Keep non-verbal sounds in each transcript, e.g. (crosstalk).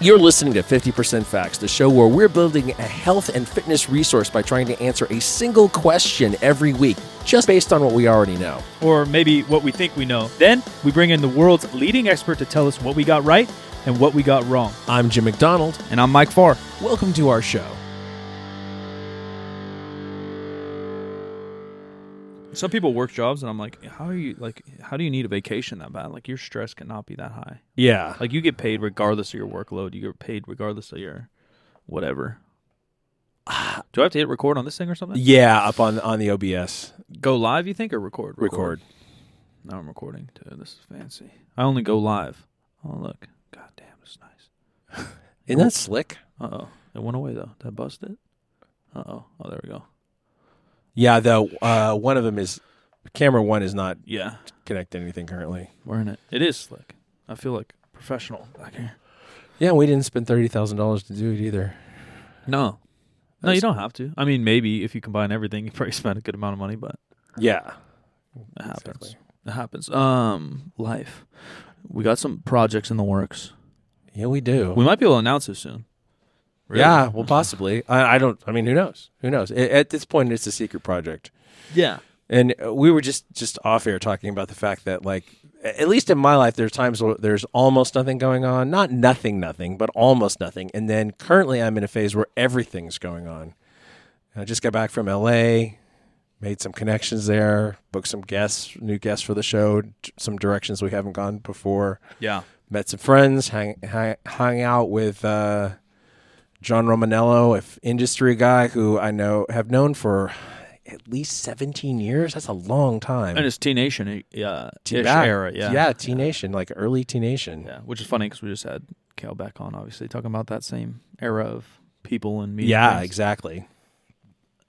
You're listening to 50% Facts, the show where we're building a health and fitness resource by trying to answer a single question every week, just based on what we already know. or maybe what we think we know. Then we bring in the world's leading expert to tell us what we got right and what we got wrong. I'm Jim McDonald. And I'm Mike Farr. Welcome to our show. Some people work jobs, and I'm like, how are you like? How do you need a vacation that bad? Like your stress cannot be that high. Yeah. Like you get paid regardless of your workload. You get paid regardless of your whatever. Do I have to hit record on this thing or something? Yeah, up on on the OBS. Go live, you think, or record? Record. Now I'm recording too. This is fancy. I only go live. Oh look, god damn, this is nice. (laughs) Isn't that slick? Uh oh, it went away though. Did I bust it? Uh oh. Oh, there we go. Yeah, though uh, one of them is camera one is not Yeah, connected to anything currently. we're in it. It is slick. I feel like professional back here. Yeah, we didn't spend thirty thousand dollars to do it either. No, no, That's- you don't have to. I mean, maybe if you combine everything, you probably (laughs) spend a good amount of money, but Yeah, it happens. Exactly. It happens. Um, life. We got some projects in the works. yeah, we do. We might be able to announce it soon. Really? Yeah, well, possibly. I, I don't. I mean, who knows? Who knows? A- At this point, it's a secret project. Yeah. And we were just just off air talking about the fact that, like, at least in my life, there's times where there's almost nothing going on. Not nothing, nothing, but almost nothing. And then currently, I'm in a phase where everything's going on. I just got back from L.A., made some connections there, booked some guests, new guests for the show, some directions we haven't gone before. Yeah. Met some friends, hang, hang, hung out with uh, John Romaniello, if industry guy who I know have known for at least 17 years. That's a long time. And it's T Nation, uh, Yeah. era. Yeah. yeah, T Nation, like early T Nation. Yeah. Which is funny because we just had Kale back on, obviously, talking about that same era of people and media. Yeah, things. exactly.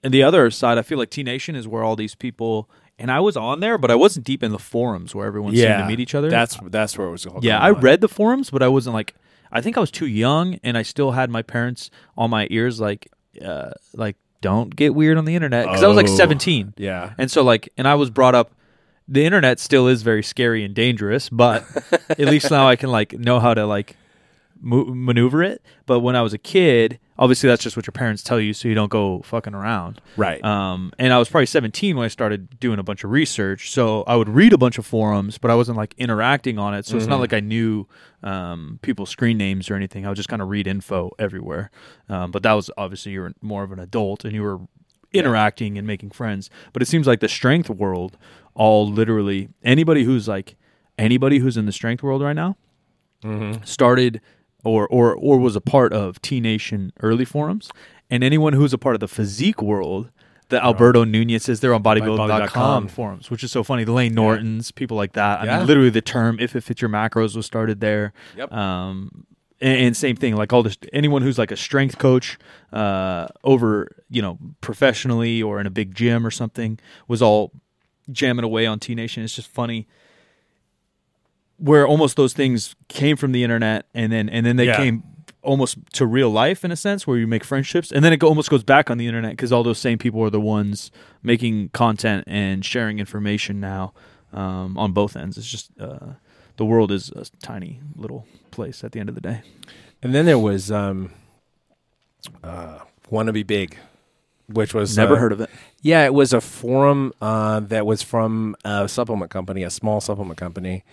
And the other side, I feel like T Nation is where all these people, and I was on there, but I wasn't deep in the forums where everyone seemed to meet each other. That's that's where it was. All yeah, I on. read the forums, but I wasn't like. I think I was too young, and I still had my parents on my ears, like, uh, like don't get weird on the internet because I was like Oh. seventeen, Yeah, and so like, and I was brought up. The internet still is very scary and dangerous, but (laughs) at least now I can like know how to like mo- maneuver it. But when I was a kid, obviously that's just what your parents tell you, so you don't go fucking around. right. Um, and I was probably 17 when I started doing a bunch of research. So I would read a bunch of forums, but I wasn't like interacting on it. So it's not like I knew um, people's screen names or anything. I would just kind of read info everywhere. Um, but that was obviously you were more of an adult and you were interacting and making friends. But it seems like the strength world, all literally anybody who's like anybody who's in the strength world right now started or or or was a part of T Nation early forums, and anyone who's a part of the physique world. The Alberto Nunez is there on bodybuilding.com forums, which is so funny. The Lane Nortons, people like that. I Yeah. mean, literally the term "if it fits your macros" was started there. Yep. Um, and, and same thing, like all this, anyone who's like a strength coach, uh, over you know professionally or in a big gym or something, was all jamming away on T Nation. It's just funny where almost those things came from the internet and then and then they Yeah. came almost to real life in a sense where you make friendships. And then it go, almost goes back on the internet because all those same people are the ones making content and sharing information now um, on both ends. It's just uh, the world is a tiny little place at the end of the day. And then there was um, uh, "Wanna Be Big," which was never uh, heard of it. Yeah, it was a forum uh, that was from a supplement company, a small supplement company,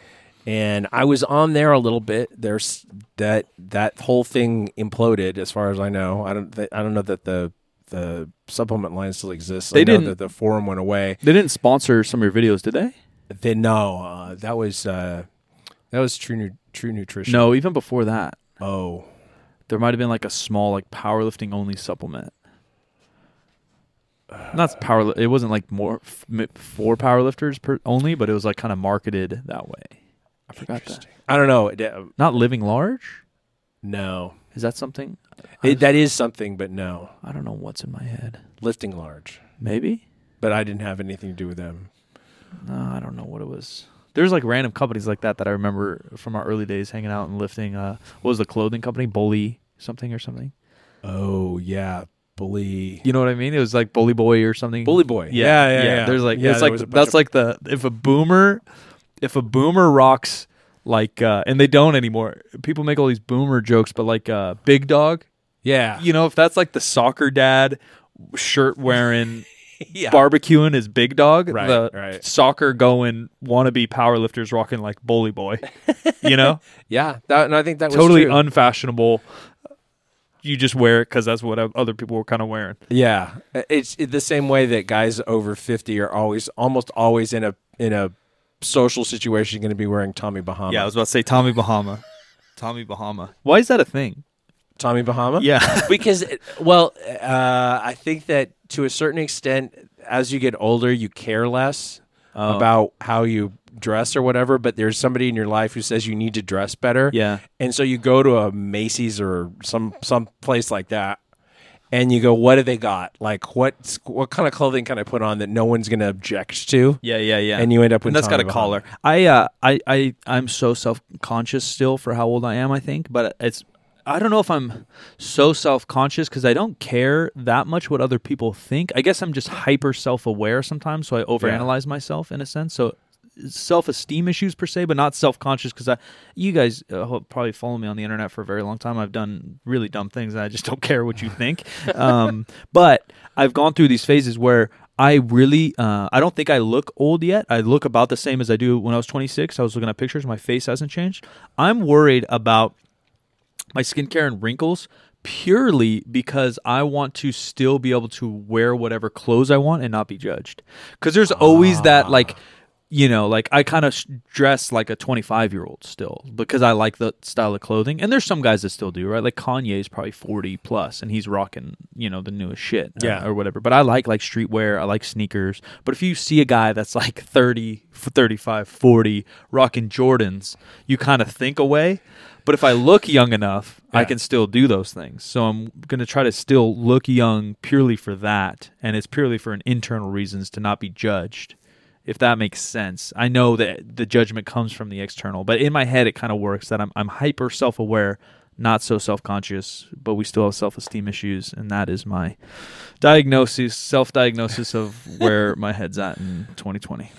and I was on there a little bit. There's that that whole thing imploded, as far as I know. I don't th- I don't know that the the supplement line still exists. They I know didn't- that the forum went away. they didn't sponsor some of your videos did they Then no, uh, that was uh, that was True Nu- True Nutrition. no even before that oh, there might have been like a small like powerlifting only supplement not power it wasn't like more f- for powerlifters per, only but it was like kind of marketed that way i forgot that. I don't know. Uh, not living large No, is that something it, that is something, but no, i don't know what's in my head lifting large. maybe But I didn't have anything to do with them. no i don't know what it was there's like random companies like that that i remember from our early days hanging out and lifting uh what was the clothing company bully something or something Oh yeah, bully You know what I mean? It was like Bully Boy or something. bully boy. Yeah, yeah, yeah. There's like Yeah, it's there like was a bunch that's of- like the if a boomer if a boomer rocks like uh and they don't anymore. People make all these boomer jokes, but like uh Big Dog, yeah, you know, if that's like the soccer dad shirt wearing (laughs) yeah. barbecuing his big dog, Right, the right. soccer going wannabe powerlifters rocking like Bully Boy. you know? (laughs) yeah. That, and I think that was totally true. unfashionable. You just wear it because that's what other people were kind of wearing. Yeah, it's the same way that guys over fifty are always, almost always in a in a social situation going to be wearing Tommy Bahama. Yeah, I was about to say Tommy Bahama. Tommy Bahama. Why is that a thing? Tommy Bahama. Yeah. (laughs) because well, uh, I think that to a certain extent, as you get older, you care less Oh. about how you dress or whatever. But there's somebody in your life who says you need to dress better. Yeah. and so you go to a Macy's or some some place like that. And you go, what do they got? Like, what what kind of clothing can I put on that no one's going to object to? Yeah, yeah, yeah. And you end up with and that's got a Tommy collar. I uh I I I'm so self-conscious still for how old I am, I think, but it's I don't know if I'm so self-conscious cuz I don't care that much what other people think. I guess I'm just hyper self-aware sometimes, so I overanalyze myself in a sense. So self-esteem issues per se, but not self-conscious because I, you guys uh, probably follow me on the internet for a very long time. I've done really dumb things, I just don't (laughs) care what you think. um, (laughs) but I've gone through these phases where I really, uh, I don't think I look old yet. I look about the same as I do when I was 26. I was looking at pictures. My face hasn't changed. I'm worried about my skincare and wrinkles purely because I want to still be able to wear whatever clothes I want and not be judged. Because there's always that like, you know, like I kind of sh- dress like a 25 year old still because I like the style of clothing. And there's some guys that still do, right? Like Kanye is probably 40 plus and he's rocking, you know, the newest shit uh, Yeah. or whatever. But I like like streetwear. I like sneakers. But if you see a guy that's like 30, 35, 40 rocking Jordans, you kind of think away. But if I look young enough, I can still do those things. So I'm going to try to still look young purely for that. And it's purely for an internal reasons to not be judged. If that makes sense. I know that the judgment comes from the external, but in my head it kind of works that I'm I'm hyper self-aware, not so self-conscious, but we still have self-esteem issues and that is my diagnosis, self-diagnosis of (laughs) where my head's at in 2020.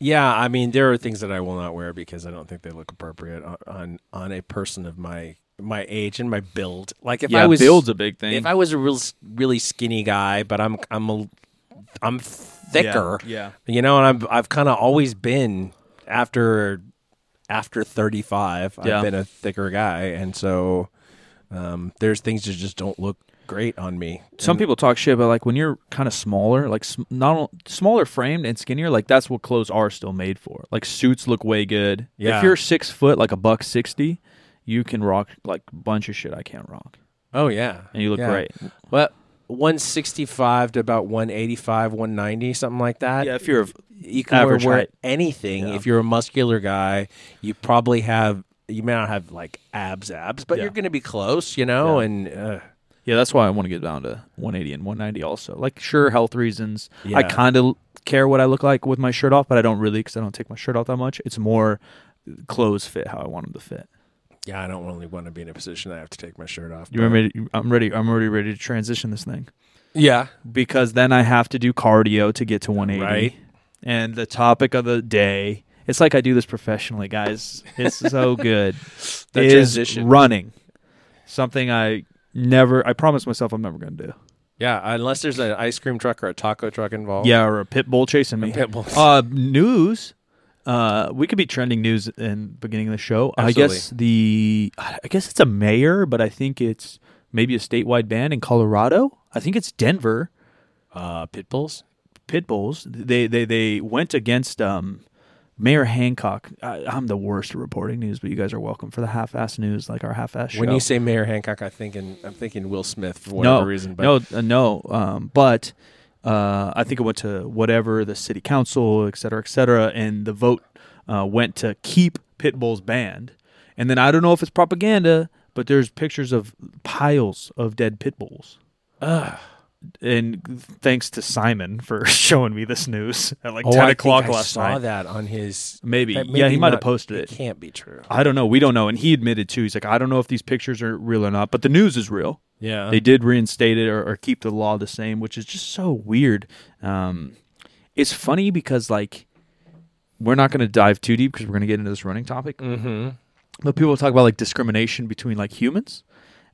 Yeah, I mean, there are things that I will not wear because I don't think they look appropriate on on, on a person of my my age and my build. Like if yeah, I was build's a big thing. if I was a real really skinny guy, but I'm I'm a I'm thicker, Yeah. you know, and I'm I've kind of always been after after 35. Yeah. I've been a thicker guy, and so um, there's things that just don't look great on me. Some And- people talk shit, but like when you're kind of smaller, like sm- not smaller framed and skinnier, like that's what clothes are still made for. Like suits look way good. Yeah. If you're six foot, like a buck sixty, you can rock like a bunch of shit I can't rock, Oh yeah, and you look Yeah. great. Well, 165 to about 185, 190, something like that. Yeah, if you're you can wear, average wear height. anything. Yeah. If you're a muscular guy, you probably have. You may not have like abs, abs, but Yeah. you're going to be close, you know. Yeah. And uh, yeah, that's why I want to get down to 180 and 190 also. Like sure, health reasons. I kind of care what I look like with my shirt off, but I don't really because I don't take my shirt off that much. It's more clothes fit how I want them to fit. Yeah, I don't really want to be in a position that I have to take my shirt off. You remember? I'm ready. I'm already ready to transition this thing. Yeah, because then I have to do cardio to get to 180. Right. And the topic of the day, it's like I do this professionally, guys. It's so (laughs) good. That is transition. running. Something I never I promised myself I'm never going to do. yeah. Unless there's an ice cream truck or a taco truck involved. Yeah, or a pit bull chasing me. pit bull. Uh news uh, we could be trending news in beginning of the show. I guess the I guess it's a mayor, but I think it's maybe a statewide ban in Colorado. I think it's Denver. uh, pit bulls. pit bulls. They they they went against um, Mayor Hancock. I, I'm the worst at reporting news, but you guys are welcome for the half-ass news, like our half-ass show. When you say Mayor Hancock, I thinking I'm thinking Will Smith for no whatever reason. But no uh, no, um, but uh, I think it went to whatever the city council, et cetera, et cetera, and the vote uh, went to keep pit bulls banned. And then I don't know if it's propaganda, but there's pictures of piles of dead pit bulls. Ugh. And thanks to Simon for (laughs) showing me this news at like Oh, ten I o'clock last saw night. that on his. Maybe, that yeah, he maybe might have posted It it. can't be true. I don't know. We don't know, and he admitted too. He's like, I don't know if these pictures are real or not, but the news is real. Yeah, They did reinstate it or, or keep the law the same, which is just so weird. Um, it's funny because like we're not going to dive too deep because we're going to get into this running topic. Mm-hmm. But people talk about like discrimination between like humans,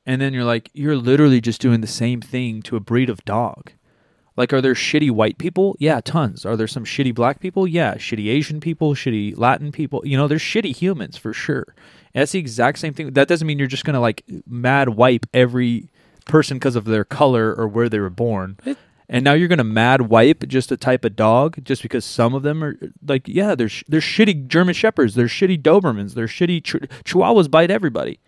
and then you're like, you're literally just doing the same thing to a breed of dog. Like, are there shitty white people? Yeah, tons. Are there some shitty black people? Yeah, shitty Asian people, shitty Latin people. You know, there's shitty humans for sure. And that's the exact same thing. That doesn't mean you're just gonna like mad wipe every person because of their color or where they were born. and now you're gonna mad wipe just a type of dog just because some of them are like, yeah, there's there's shitty German shepherds, there's shitty Dobermans, there's shitty ch- Chihuahuas bite everybody.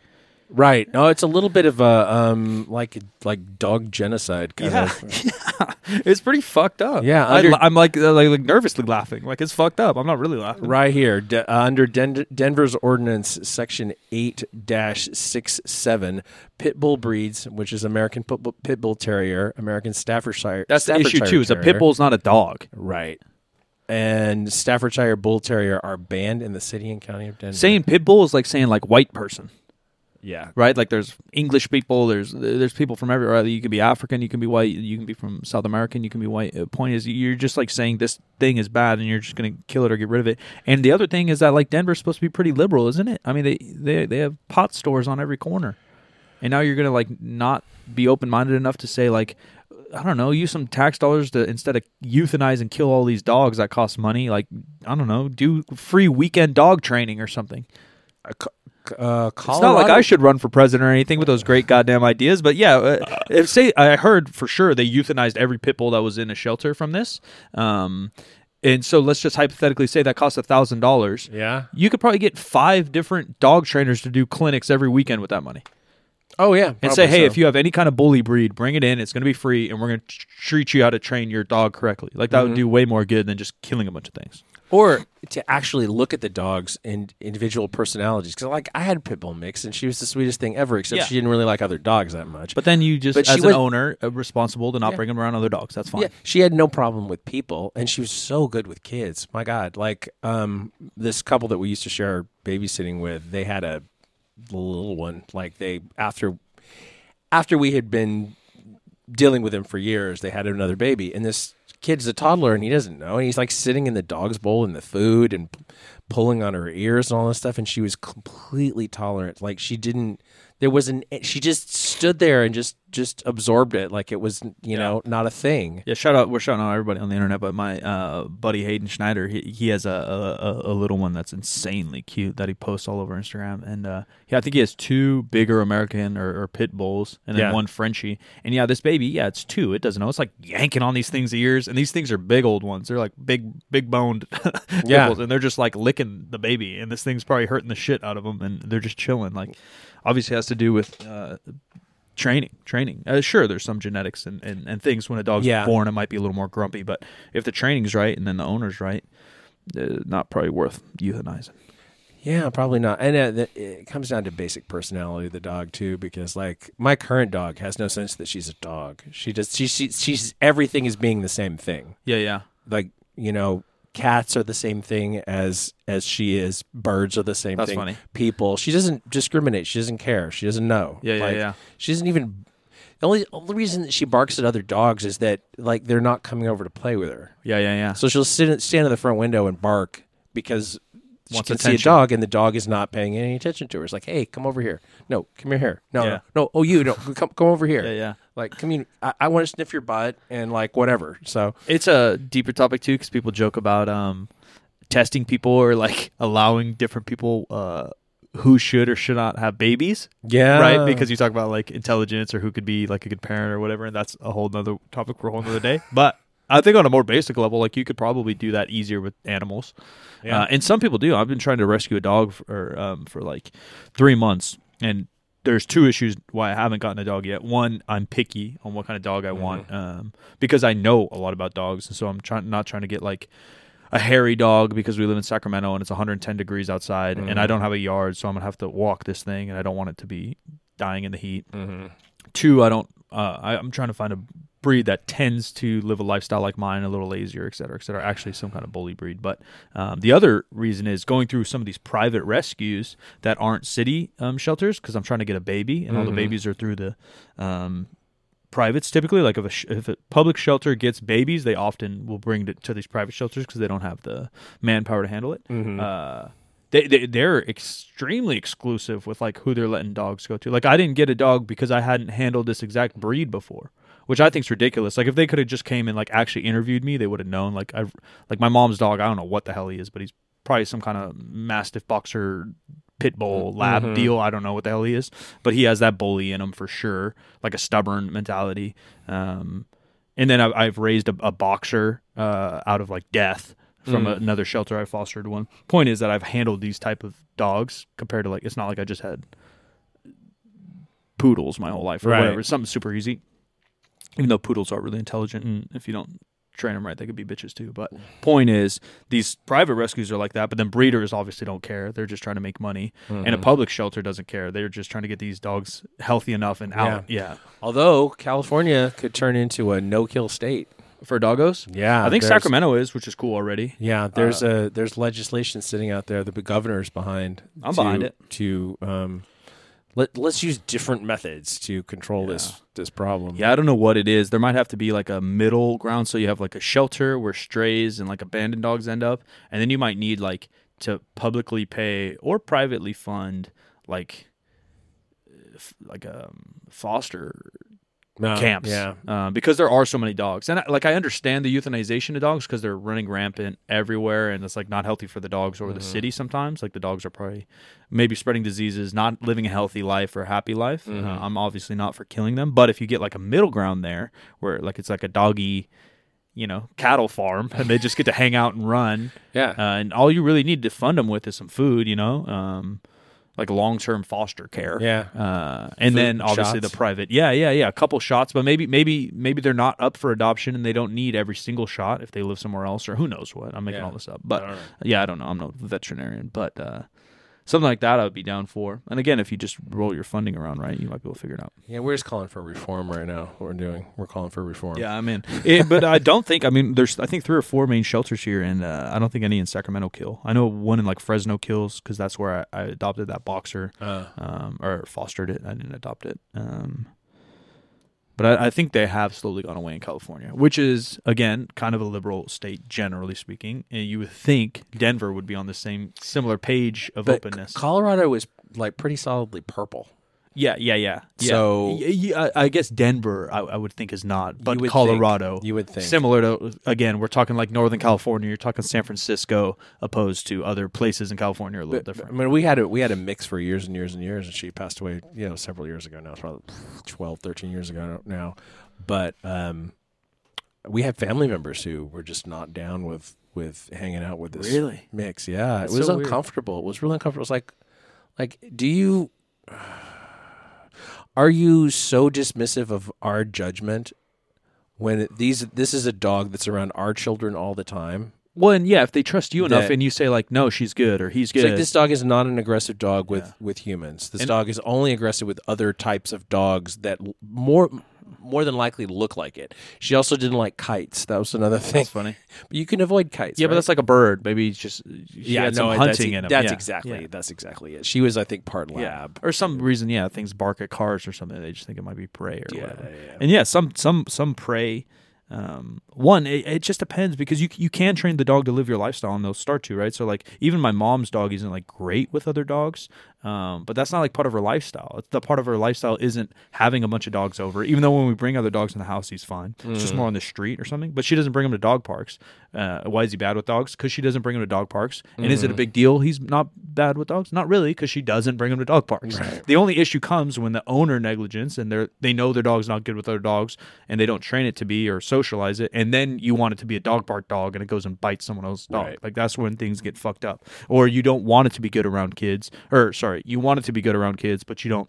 Right. No, it's a little bit of a um like like dog genocide kind Yeah. of. (laughs) it's pretty fucked up. Yeah, I, under- am like, uh, like like nervously laughing. Like it's fucked up. I'm not really laughing. Right here, De- uh, under Den- Denver's ordinance, section eight six seven, pit bull breeds, which is American pit bull, pit bull terrier, American Staffordshire. That's the issue too. Is a pit bull's not a dog. Right. And Staffordshire Bull Terrier are banned in the city and county of Denver. Saying pit bull is like saying like white person, yeah. right? Like there's English people, there's there's people from everywhere. You can be African, you can be white, you can be from South American, you can be white. The point is, you're just like saying this thing is bad, and you're just gonna kill it or get rid of it. And the other thing is that like Denver's supposed to be pretty liberal, isn't it? I mean, they they they have pot stores on every corner, and now you're gonna like not be open minded enough to say like. I don't know. Use some tax dollars to instead of euthanize and kill all these dogs that cost money. Like I don't know, do free weekend dog training or something. Uh, co- uh, It's not like I should run for president or anything with those great goddamn ideas, but yeah, uh, if say I heard for sure they euthanized every pit bull that was in a shelter from this. Um, and so let's just hypothetically say that costs a thousand dollars. Yeah. You could probably get five different dog trainers to do clinics every weekend with that money, Oh yeah. and say, hey, if you have any kind of bully breed, bring it in. It's going to be free, and we're going to treat you how to train your dog correctly. Like that would do way more good than just killing a bunch of things. or to actually look at the dogs and individual personalities, because like I had a pit bull mix, and she was the sweetest thing ever, except Yeah. she didn't really like other dogs that much. But then you just, But she as an was- owner, uh, responsible to not Yeah. bring them around other dogs. That's fine. Yeah, she had no problem with people, and she was so good with kids. My God, like um, this couple that we used to share babysitting with, they had a little one. Like they after after we had been dealing with him for years, they had another baby, and this kid's a toddler, and he doesn't know, and he's like sitting in the dog's bowl and the food and p- pulling on her ears and all this stuff, and she was completely tolerant. Like she didn't. There was an. She just stood there and just just absorbed it like it was you know not a thing. Yeah, shout out. We're shouting out everybody on the internet, but my uh, buddy Hayden Schneider, he, he has a, a, a- a little one that's insanely cute that he posts all over Instagram, and uh, yeah, I think he has two bigger American or, or pit bulls, and then Yeah. one Frenchie. And yeah, this baby, yeah, it's two. It doesn't know. It's like yanking on these things' ears, and these things are big old ones. They're like big, big boned (laughs) Yeah. bulls, and they're just like licking the baby, and this thing's probably hurting the shit out of them, and they're just chilling. Like, obviously, has to do with. Uh, Training, training. Uh, sure, there's some genetics and, and, and things when a dog's Yeah. born, it might be a little more grumpy. But if the training's right and then the owner's right, uh, not probably worth euthanizing. Yeah, probably not. And uh, th- it comes down to basic personality of the dog too, because like my current dog has no sense that she's a dog. She just she, she she's everything is being the same thing. Yeah, yeah. Like you know, cats are the same thing as as she is. Birds are the same That's thing. funny. People. She doesn't discriminate. She doesn't care. She doesn't know. Yeah, yeah, Like, yeah. She doesn't even. The only only reason that she barks at other dogs is that like they're not coming over to play with her. Yeah, yeah, yeah. So she'll sit stand in the front window and bark because she Wants can see a attention. dog and the dog is not paying any attention to her. It's like, hey, come over here. No, come here. here. No, Yeah. no, no. Oh, you no, come come over here. Yeah, yeah. Like, come in. I, I want to sniff your butt and like whatever. So It's a deeper topic too because people joke about um, testing people or like allowing different people uh, who should or should not have babies, yeah, right? Because you talk about like intelligence or who could be like a good parent or whatever, and that's a whole nother topic for a whole nother day. (laughs) But I think on a more basic level, like you could probably do that easier with animals. Yeah. Uh, and some people do. I've been trying to rescue a dog for um, for like three months, and there's two issues why I haven't gotten a dog yet. One, I'm picky on what kind of dog I want um, because I know a lot about dogs, and so I'm trying not trying to get like a hairy dog because we live in Sacramento and it's 110 degrees outside, and I don't have a yard, so I'm gonna have to walk this thing, and I don't want it to be dying in the heat. Mm-hmm. Two, I don't. Uh, I, I'm trying to find a breed that tends to live a lifestyle like mine, a little lazier, et cetera, et cetera. Actually, some kind of bully breed. But um, the other reason is going through some of these private rescues that aren't city um, shelters because I'm trying to get a baby, and all the Mhm. babies are through the um, privates typically. Like if a, sh- if a public shelter gets babies, they often will bring it to these private shelters because they don't have the manpower to handle it. Mhm. Uh, they, they they're extremely exclusive with like who they're letting dogs go to. Like I didn't get a dog because I hadn't handled this exact breed before, which I think's ridiculous. Like if they could have just came and like actually interviewed me, they would have known. Like I like my mom's dog. I don't know what the hell he is, but he's probably some kind of mastiff boxer pit bull lab Mhm. deal. I don't know what the hell he is, but he has that bully in him for sure, like a stubborn mentality. Um, and then I, I've raised a, a boxer uh, out of like death from Mm. another shelter I fostered one. Point is that I've handled these type of dogs compared to like it's not like I just had poodles my whole life or Right. whatever. Something super easy. Even though poodles are really intelligent, and if you don't train them right, they could be bitches too. But point is, these private rescues are like that. But then breeders obviously don't care; they're just trying to make money. And a Mhm. public shelter doesn't care; they're just trying to get these dogs healthy enough and out. Yeah, Although California could turn into a no-kill state. for doggos. Yeah, I think Sacramento is, which is cool already. Yeah, there's a there's legislation sitting out there. The governor's behind. I'm to- behind it. To um, let let's use different methods to control this this problem. Yeah, I don't know what it is. There might have to be like a middle ground, so you have like a shelter where strays and like abandoned dogs end up, and then you might need like to publicly pay or privately fund like like um foster No, camps. Yeah, uh, because there are so many dogs, and I, like I understand the euthanization of dogs because they're running rampant everywhere, and it's like not healthy for the dogs or the Mhm. city. Sometimes, like the dogs are probably maybe spreading diseases, not living a healthy life or a happy life. Mhm. Uh, I'm obviously not for killing them, but if you get like a middle ground there, where like it's like a doggy. You know, cattle farm, and they just get to hang out and run, yeah. uh, and all you really need to fund them with is some food. You know, um, like long term foster care. yeah. Uh, and Food then obviously shots. the private, yeah, yeah, yeah, a couple shots, but maybe, maybe, maybe they're not up for adoption and they don't need every single shot if they live somewhere else or who knows what. I'm making Yeah. all this up, but don't yeah, I don't know. I'm no veterinarian, but uh, something like that I would be down for. And again, if you just roll your funding around right, you might be able to figure it out. yeah, we're just calling for reform right now. What we're doing, we're calling for reform. Yeah, I'm in. Eh, but I don't think. I mean, there's I think three or four main shelters here, and uh, I don't think any in Sacramento kill. I know one in like Fresno kills because that's where I, I adopted that boxer. Uh, um, or fostered it. I didn't adopt it. Um, but I, I think they have slowly gone away in California, which is again kind of a liberal state, generally speaking. And you would think Denver would be on the same similar page of but openness. Colorado is like pretty solidly purple. Yeah, yeah, yeah. yeah. So- I guess Denver, I, I would think is not, but would Colorado. You would think. Similar to again, we're talking like Northern California. You're talking San Francisco, opposed to other places in California, are a little But, I different. mean, we had a we had a mix for years and years and years, and she passed away, you know, several years ago now, probably 12, 13 years ago now. But um, we had family members who were just not down with with hanging out with this Really? mix. Yeah, That's it was so weird. uncomfortable. It was really uncomfortable. It was like, like, do you are you so dismissive of our judgment when these this is a dog that's around our children all the time? Well, and yeah, if they trust you enough, That- and you say like, "No, she's good," or "He's It's good," like this dog is not an aggressive dog with Yeah. with humans. This And- dog is only aggressive with other types of dogs that l- more more than likely look like it. She also didn't like kites. That was another thing. That's funny. (laughs) But you can avoid kites. Yeah, but that's like a bird. Maybe it's just some no, hunting that's, in him. That's Yeah. exactly Yeah. that's exactly it. She was, I think, part Yeah. lab. or some reason. Yeah, things bark at cars or something. They just think it might be prey or Yeah, whatever. yeah. And yeah, some some some prey. Um, one, it, it just depends because you you can train the dog to live your lifestyle and they'll start to right. So like even my mom's dog isn't like great with other dogs, um, but that's not like part of her lifestyle. It's the part of her lifestyle isn't having a bunch of dogs over. Even though when we bring other dogs in the house, he's fine. It's just Mm. more on the street or something. But she doesn't bring him to dog parks. Uh, why is he bad with dogs? Because she doesn't bring him to dog parks. And is it a big deal? He's not bad with dogs. Not really, because she doesn't bring him to dog parks. Right. The only issue comes when the owner negligence and they they know their dog's not good with other dogs and they don't train it to be or socialize it, and then you want it to be a dog park dog and it goes and bites someone else's dog. Right. Like that's when things get fucked up. Or you don't want it to be good around kids, or sorry, you want it to be good around kids, but you don't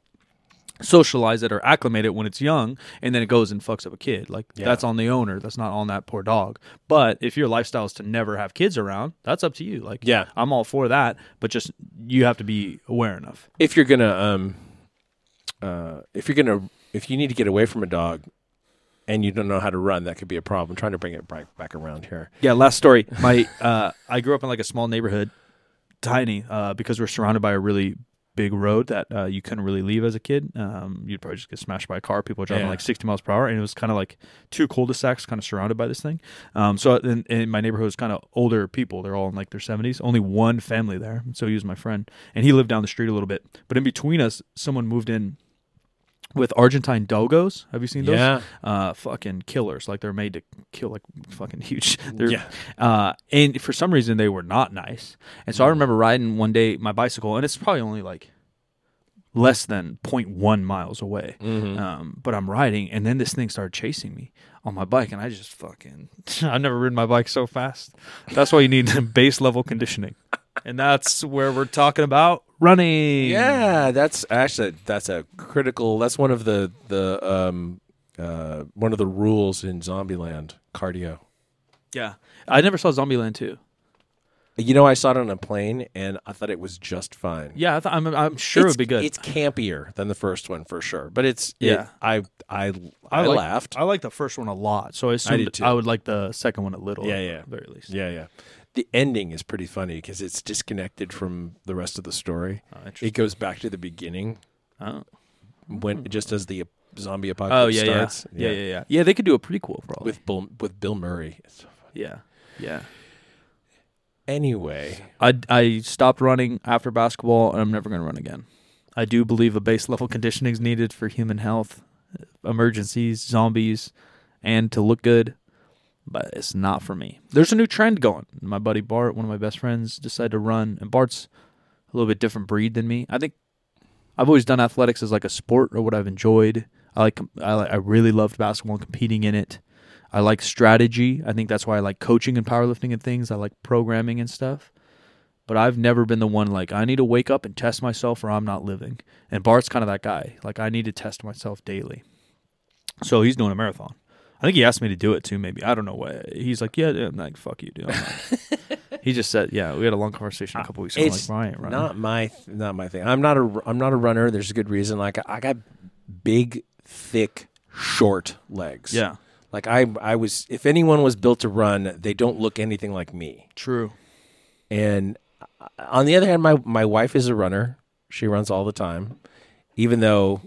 socialize it or acclimate it when it's young and then it goes and fucks up a kid like Yeah. that's on the owner that's not on that poor dog but if your lifestyle is to never have kids around that's up to you like Yeah. i'm all for that but just you have to be aware enough If you're gonna um, uh, if you're gonna if you need to get away from a dog, and you don't know how to run, that could be a problem. trying to bring it back back around here. Yeah, last story. My (laughs) uh, I grew up in like a small neighborhood, tiny, uh, because we're surrounded by a really big road that uh, you couldn't really leave as a kid. Um, you'd probably just get smashed by a car. People were driving Yeah. like 60 miles per hour, and it was kind of like two cul-de-sacs, kind of surrounded by this thing. Um, so in, in my neighborhood was kind of older people. They're all in like their 70s. Only one family there, so he was my friend, and he lived down the street a little bit. But in between us, someone moved in. With Argentine dogos, have you seen those? Yeah. uh, fucking killers. Like they're made to kill like fucking huge. (laughs) They're, Yeah. Uh, and for some reason they were not nice. And so I remember riding one day my bicycle, and it's probably only like less than 0.1 miles away. Mm-hmm. Um, but I'm riding, and then this thing started chasing me on my bike, and I just fucking. (laughs) I've never ridden my bike so fast. That's why you need (laughs) base level conditioning, and that's where we're talking about running. Yeah, that's actually that's a critical. That's one of the the um uh one of the rules in Zombieland cardio. yeah. I never saw Zombieland 2. You know, I saw it on a plane, and I thought it was just fine. Yeah, I th- I'm, I'm sure it's, it'd be good. It's campier than the first one for sure, but it's it- Yeah. I I I, like- laughed. I like the first one a lot, so I assumed did too. I, would like the second one a little. Yeah, at yeah. the very least. yeah, yeah. The ending is pretty funny because it's disconnected from the rest of the story. Oh, It goes back to the beginning Oh. when hmm. just as the zombie Oh apocalypse yeah, starts. yeah, yeah, yeah, yeah. Yeah, they could do a prequel probably. With Bill with Bill Murray. It's- yeah, yeah. Anyway, I I stopped running after basketball, and I'm never going to run again. I do believe a base level conditioning is needed for human health, emergencies, zombies, and to look good. But it's not for me. There's a new trend going. My buddy Bart, one of my best friends, decided to run, and Bart's a little bit different breed than me. I think I've always done athletics as like a sport or what I've enjoyed. I like I like, I really loved basketball and competing in it. I like strategy. I think that's why I like coaching and powerlifting and things. I like programming and stuff. But I've never been the one like I need to wake up and test myself or I'm not living. And Bart's kind of that guy. Like I need to test myself daily. So he's doing a marathon. I think he asked me to do it too. Maybe I don't know why. He's like, yeah, yeah. I'm like, fuck you, dude. I'm not. (laughs) he just said, yeah. We had a long conversation a couple weeks ago. I'm it's like, "Bro, I ain't running." not my not my thing. I'm not a I'm not a runner. There's a good reason. Like I got big, thick, short legs. yeah, Like I I was if anyone was built to run, they don't look anything like me. true. And uh, on the other hand, my my wife is a runner. She runs all the time, even though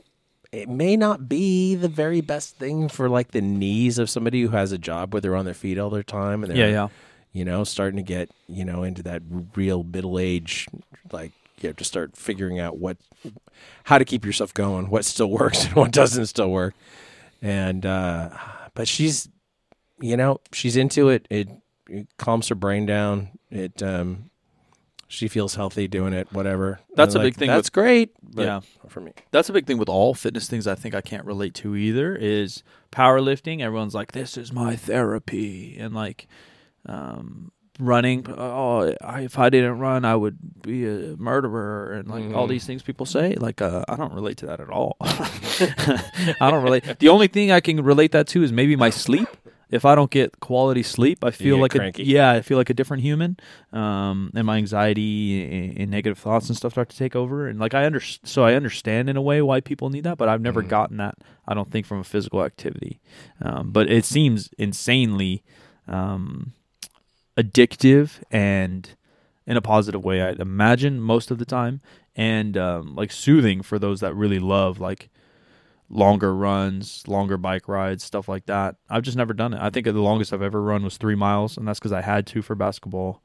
it may not be the very best thing for like the knees of somebody who has a job where they're on their feet all their time and they're Yeah, yeah. you know starting to get you know into that real middle age like you have to start figuring out what how to keep yourself going what still works (laughs) and what doesn't still work. And uh but she's you know she's into it. It, it calms her brain down. It um she feels healthy doing it whatever That's a big thing that's with- great but Yeah. for me That's a big thing with all fitness things. I think I can't relate to either. Is powerlifting? Everyone's like, "This is my therapy," and like um, running. Oh, I, if I didn't run, I would be a murderer, and like all Mhm. these things people say. Like, uh, I don't relate to that at all. (laughs) I don't relate. The only thing I can relate that to is maybe my sleep. If I don't get quality sleep, I feel like cranky. a yeah, I feel like a different human, um, and my anxiety and, and negative thoughts and stuff start to take over. And like I under so I understand in a way why people need that, but I've never Mhm. gotten that. I don't think from a physical activity, um, but it seems insanely um, addictive and in a positive way. I'd imagine most of the time, and um, like soothing for those that really love like longer runs, longer bike rides, stuff like that. I've just never done it. I think the longest I've ever run was three miles, and that's because I had to for basketball.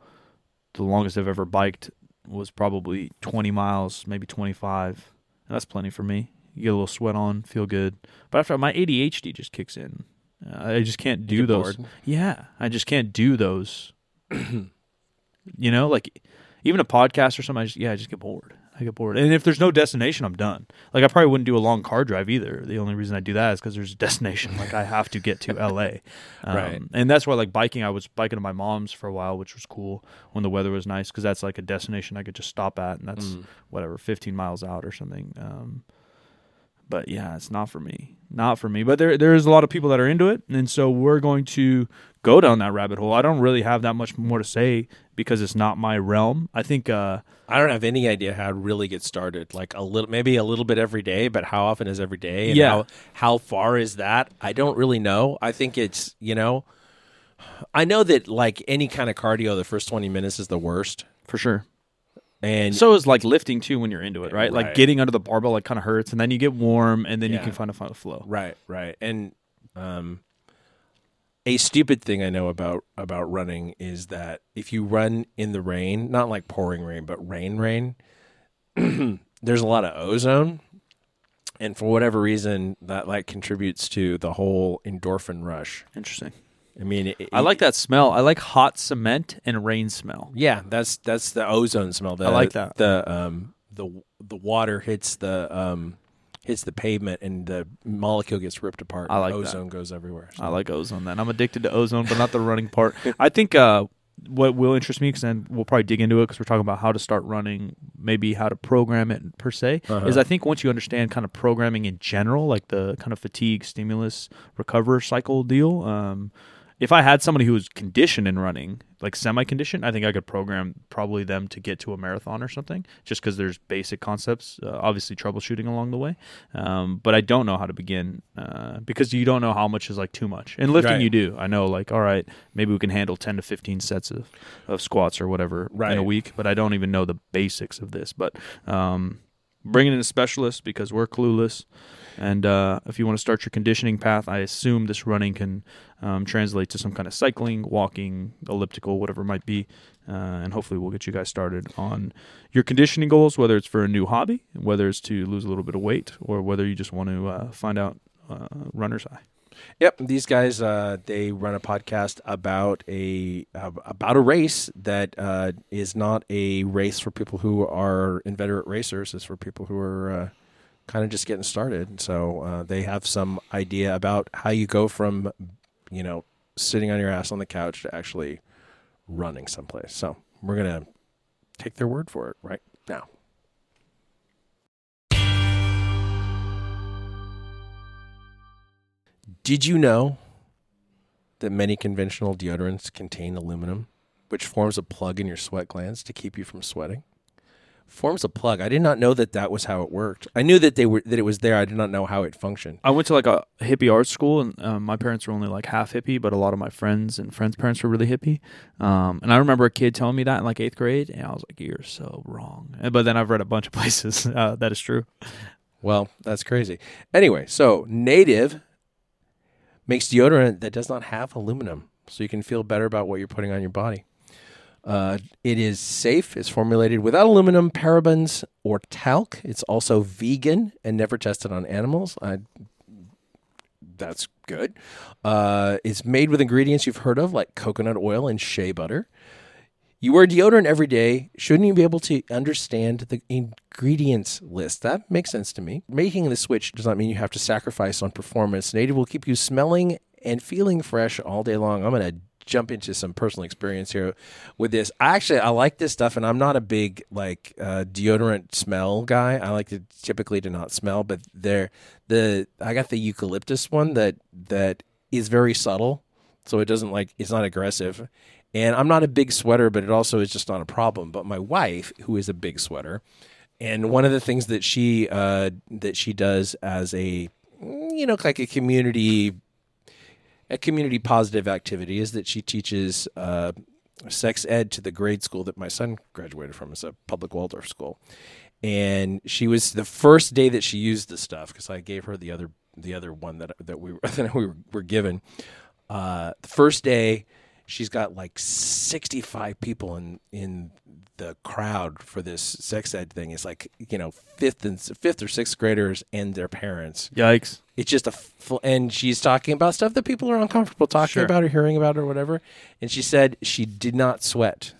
The longest I've ever biked was probably 20 miles, maybe 25. And that's plenty for me. You get a little sweat on, feel good. But after my ADHD just kicks in, I just can't do those. bored? Yeah, I just can't do those. (clears throat) you know, like even a podcast or something. I just yeah, I just get bored. I get bored, and if there's no destination, I'm done. Like I probably wouldn't do a long car drive either. The only reason I do that is because there's a destination. Like I have to get to L.A. (laughs) Um, Right. and that's why like biking. I was biking to my mom's for a while, which was cool when the weather was nice because that's like a destination I could just stop at, and that's Mm. whatever 15 miles out or something. Um, but yeah, it's not for me. Not for me. But there there's a lot of people that are into it, and so we're going to go down that rabbit hole. I don't really have that much more to say because it's not my realm. I think uh, I don't have any idea how to really get started. Like a little, maybe a little bit every day, but how often is every day? And Yeah. How, how far is that? I don't really know. I think it's you know, I know that like any kind of cardio, the first twenty minutes is the worst, for sure. and So is like lifting too when you're into it, right? Like getting under the barbell like kind of hurts, and then you get warm, and then you can find a find a flow. Right, right. And um a stupid thing I know about about running is that if you run in the rain, not like pouring rain, but rain rain, (clears throat) there's a lot of ozone. And for whatever reason, that like contributes to the whole endorphin rush. Interesting. I mean, it, I like that smell. I like hot cement and rain smell. Yeah, that's that's the ozone smell. The, I like that. The um the the water hits the um hits the pavement and the molecule gets ripped apart. I and like that. ozone goes everywhere. So- I like ozone. Then I'm addicted to ozone, but not the running part. (laughs) I think uh, what will interest me, because then we'll probably dig into it, because we're talking about how to start running, maybe how to program it per se. Uh-huh. Is I think once you understand kind of programming in general, like the kind of fatigue, stimulus, recover cycle deal. Um, if I had somebody who was conditioned in running, like semi-conditioned, I think I could program probably them to get to a marathon or something, just because there's basic concepts, uh, obviously troubleshooting along the way. Um, but I don't know how to begin uh, because you don't know how much is like too much. In lifting, Right. you do. I know, like, all right, maybe we can handle 10 to 15 sets of, of squats or whatever in a week, but I don't even know the basics of this. But um, bringing in a specialist because we're clueless. And uh, if you want to start your conditioning path, I assume this running can um, translate to some kind of cycling, walking, elliptical, whatever it might be. Uh, and hopefully, we'll get you guys started on your conditioning goals, whether it's for a new hobby, whether it's to lose a little bit of weight, or whether you just want to uh, find out uh, runner's high. Yep, these guys uh, they run a podcast about a uh, about a race that uh, is not a race for people who are inveterate racers. It's for people who are uh, kind of just getting started. So uh, they have some idea about how you go from you know sitting on your ass on the couch to actually running someplace. So we're gonna take their word for it right now. Did you know that many conventional deodorants contain aluminum, which forms a plug in your sweat glands to keep you from sweating? Forms a plug. I did not know that that was how it worked. I knew that they were that it was there. I did not know how it functioned. I went to like a hippie art school, and um, my parents were only like half hippie, but a lot of my friends and friends' parents were really hippie. Um, and I remember a kid telling me that in like eighth grade, and I was like, "You're so wrong." But then I've read a bunch of (laughs) places uh, that is true. Well, that's crazy. Anyway, so Native makes deodorant that does not have aluminum, so you can feel better about what you're putting on your body. Uh, it is safe. It's formulated without aluminum, parabens, or talc. It's also vegan and never tested on animals. I, that's good. Uh, it's made with ingredients you've heard of, like coconut oil and shea butter. You wear deodorant every day. Shouldn't you be able to understand the ingredients list? That makes sense to me. Making the switch does not mean you have to sacrifice on performance. Native will keep you smelling and feeling fresh all day long. I'm going to jump into some personal experience here with this. I actually I like this stuff, and I'm not a big like uh, deodorant smell guy. I like to typically to not smell, but there the I got the eucalyptus one that that is very subtle, so it doesn't like it's not aggressive. And I'm not a big sweater, but it also is just not a problem. But my wife, who is a big sweater, and one of the things that she uh, that she does as a you know like a community a community positive activity is that she teaches uh, sex ed to the grade school that my son graduated from. It's a public Waldorf school, and she was the first day that she used the stuff because I gave her the other the other one that that we were, (laughs) that we were, were given. Uh, the first day, she's got like sixty five people in in the crowd for this sex ed thing. It's like you know fifth and fifth or sixth graders and their parents Yikes! it's just a fl- and she's talking about stuff that people are uncomfortable talking Sure. about or hearing about or whatever and she said she did not sweat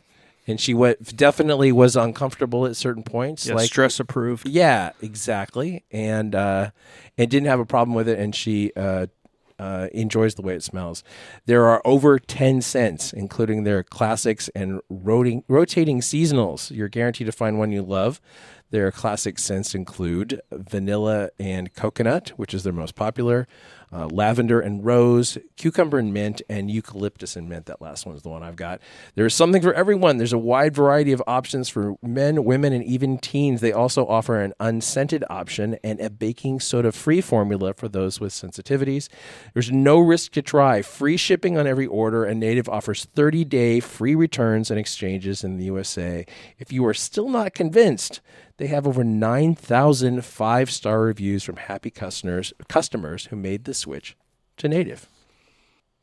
and she went, definitely was uncomfortable at certain points Yeah, like stress approved. yeah exactly and uh and didn't have a problem with it and she uh uh, enjoys the way it smells. There are over 10 scents, including their classics and rotating, rotating seasonals. You're guaranteed to find one you love. Their classic scents include vanilla and coconut, which is their most popular, uh, lavender and rose, cucumber and mint, and eucalyptus and mint. That last one is the one I've got. There's something for everyone. There's a wide variety of options for men, women, and even teens. They also offer an unscented option and a baking soda free formula for those with sensitivities. There's no risk to try. Free shipping on every order, and Native offers 30 day free returns and exchanges in the USA. If you are still not convinced, they have over 9,000 five star reviews from happy customers, customers who made the switch to native.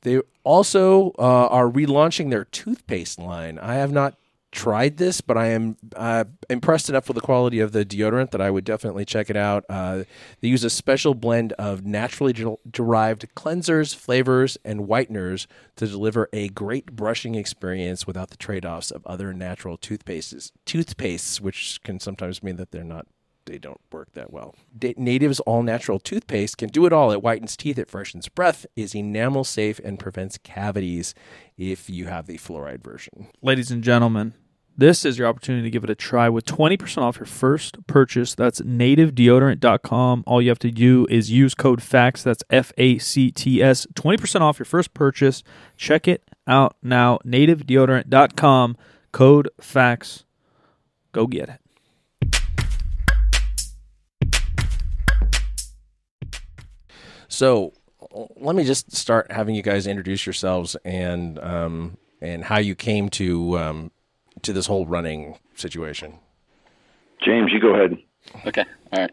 They also uh, are relaunching their toothpaste line. I have not tried this, but I am uh, impressed enough with the quality of the deodorant that I would definitely check it out. Uh, they use a special blend of naturally derived cleansers, flavors, and whiteners to deliver a great brushing experience without the trade offs of other natural toothpastes, toothpastes, which can sometimes mean that they're not. They don't work that well. Native's all natural toothpaste can do it all. It whitens teeth, it freshens breath, is enamel safe, and prevents cavities if you have the fluoride version. Ladies and gentlemen, this is your opportunity to give it a try with 20% off your first purchase. That's nativedeodorant.com. All you have to do is use code FACTS. That's F A C T S. 20% off your first purchase. Check it out now. Nativedeodorant.com. Code FACTS. Go get it. So let me just start having you guys introduce yourselves and um, and how you came to um, to this whole running situation? James, you go ahead. Okay. All right.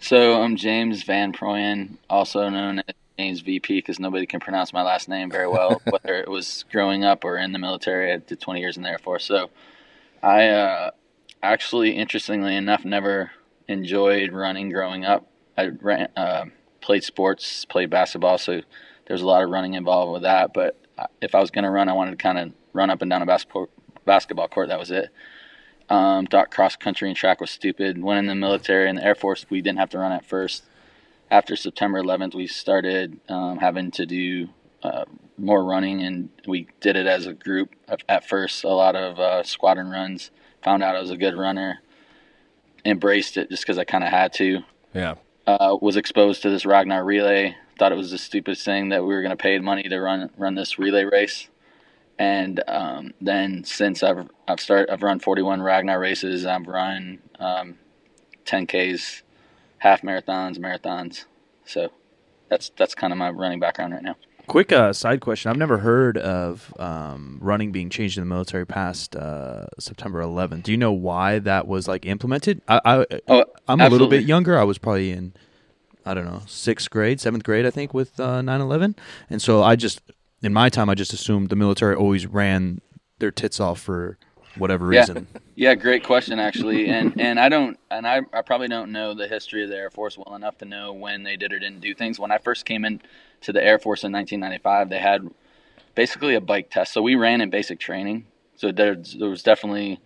So I'm James Van Proyen, also known as James VP because nobody can pronounce my last name very well, (laughs) whether it was growing up or in the military. I did 20 years in the Air Force. So I uh, actually, interestingly enough, never enjoyed running growing up. I ran, uh, played sports, played basketball, so there's a lot of running involved with that. But if I was going to run, I wanted to kind of run up and down a basketball basketball court. That was it. Um, thought cross country and track was stupid. Went in the military and the Air Force. We didn't have to run at first. After September 11th, we started um, having to do uh, more running, and we did it as a group at first. A lot of uh, squadron runs. Found out I was a good runner. Embraced it just because I kind of had to. Yeah. Uh, was exposed to this Ragnar relay. Thought it was the stupidest thing that we were going to pay money to run run this relay race and um, then since I've I've started I've run 41 Ragnar races. I've run um, 10ks, half marathons, marathons. So that's that's kind of my running background right now. Quick uh, side question: I've never heard of um, running being changed in the military past uh, September 11th. Do you know why that was like implemented? I, I oh, I'm absolutely. a little bit younger. I was probably in I don't know sixth grade, seventh grade, I think, with uh, 9/11, and so I just in my time, I just assumed the military always ran their tits off for whatever yeah. reason. Yeah, great question actually, and (laughs) and I don't, and I, I probably don't know the history of the Air Force well enough to know when they did or didn't do things. When I first came in to the Air Force in 1995, they had basically a bike test. So we ran in basic training. So there, there was definitely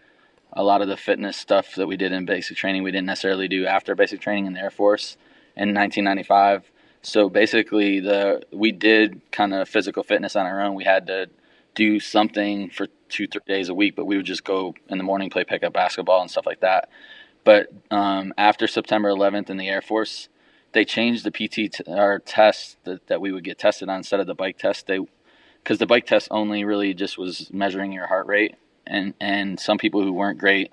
a lot of the fitness stuff that we did in basic training we didn't necessarily do after basic training in the Air Force in 1995. So basically, the we did kind of physical fitness on our own. We had to do something for two, three days a week, but we would just go in the morning, play pickup basketball and stuff like that. But um, after September 11th in the Air Force, they changed the PT t- our test that, that we would get tested on instead of the bike test. They because the bike test only really just was measuring your heart rate, and and some people who weren't great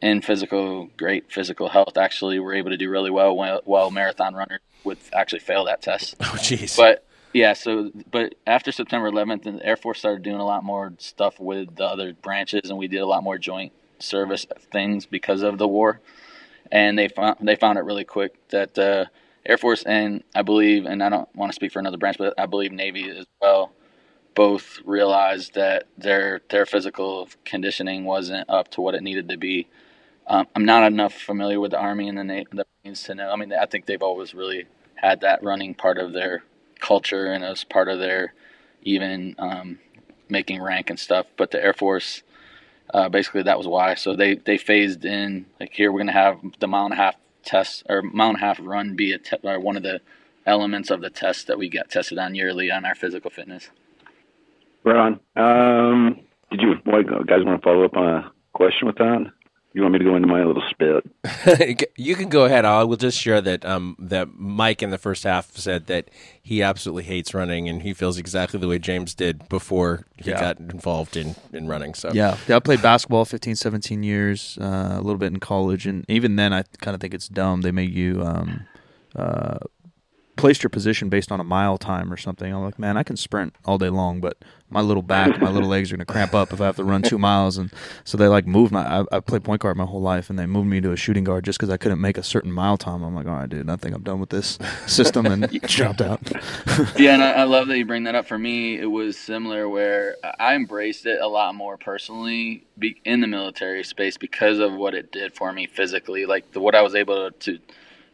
in physical great physical health actually were able to do really well while, while marathon runners would actually fail that test. Oh, jeez. But yeah, so but after September 11th, the Air Force started doing a lot more stuff with the other branches, and we did a lot more joint service things because of the war. And they found they found it really quick that the Air Force and I believe, and I don't want to speak for another branch, but I believe Navy as well, both realized that their their physical conditioning wasn't up to what it needed to be um, I'm not enough familiar with the Army and the, Na- the Marines to know. I mean, I think they've always really had that running part of their culture and as part of their even um, making rank and stuff. But the Air Force, uh, basically, that was why. So they, they phased in, like, here we're going to have the mile and a half test or mile and a half run be a te- one of the elements of the test that we get tested on yearly on our physical fitness. Right on. Um, did you guys want to follow up on a question with that? You want me to go into my little spit? (laughs) you can go ahead. I will just share that um, that Mike in the first half said that he absolutely hates running and he feels exactly the way James did before he Yeah. got involved in, in running. So Yeah, yeah. I played basketball 15, 17 years, uh, a little bit in college, and even then, I kind of think it's dumb. They make you um, uh, place your position based on a mile time or something. I'm like, man, I can sprint all day long, but my little back, my little legs are gonna cramp up if I have to run two miles. And so they like moved my. I, I played point guard my whole life, and they moved me to a shooting guard just because I couldn't make a certain mile time. I'm like, all right, dude, I think I'm done with this system, and (laughs) dropped out. (laughs) yeah, and I, I love that you bring that up. For me, it was similar where I embraced it a lot more personally be, in the military space because of what it did for me physically, like the, what I was able to,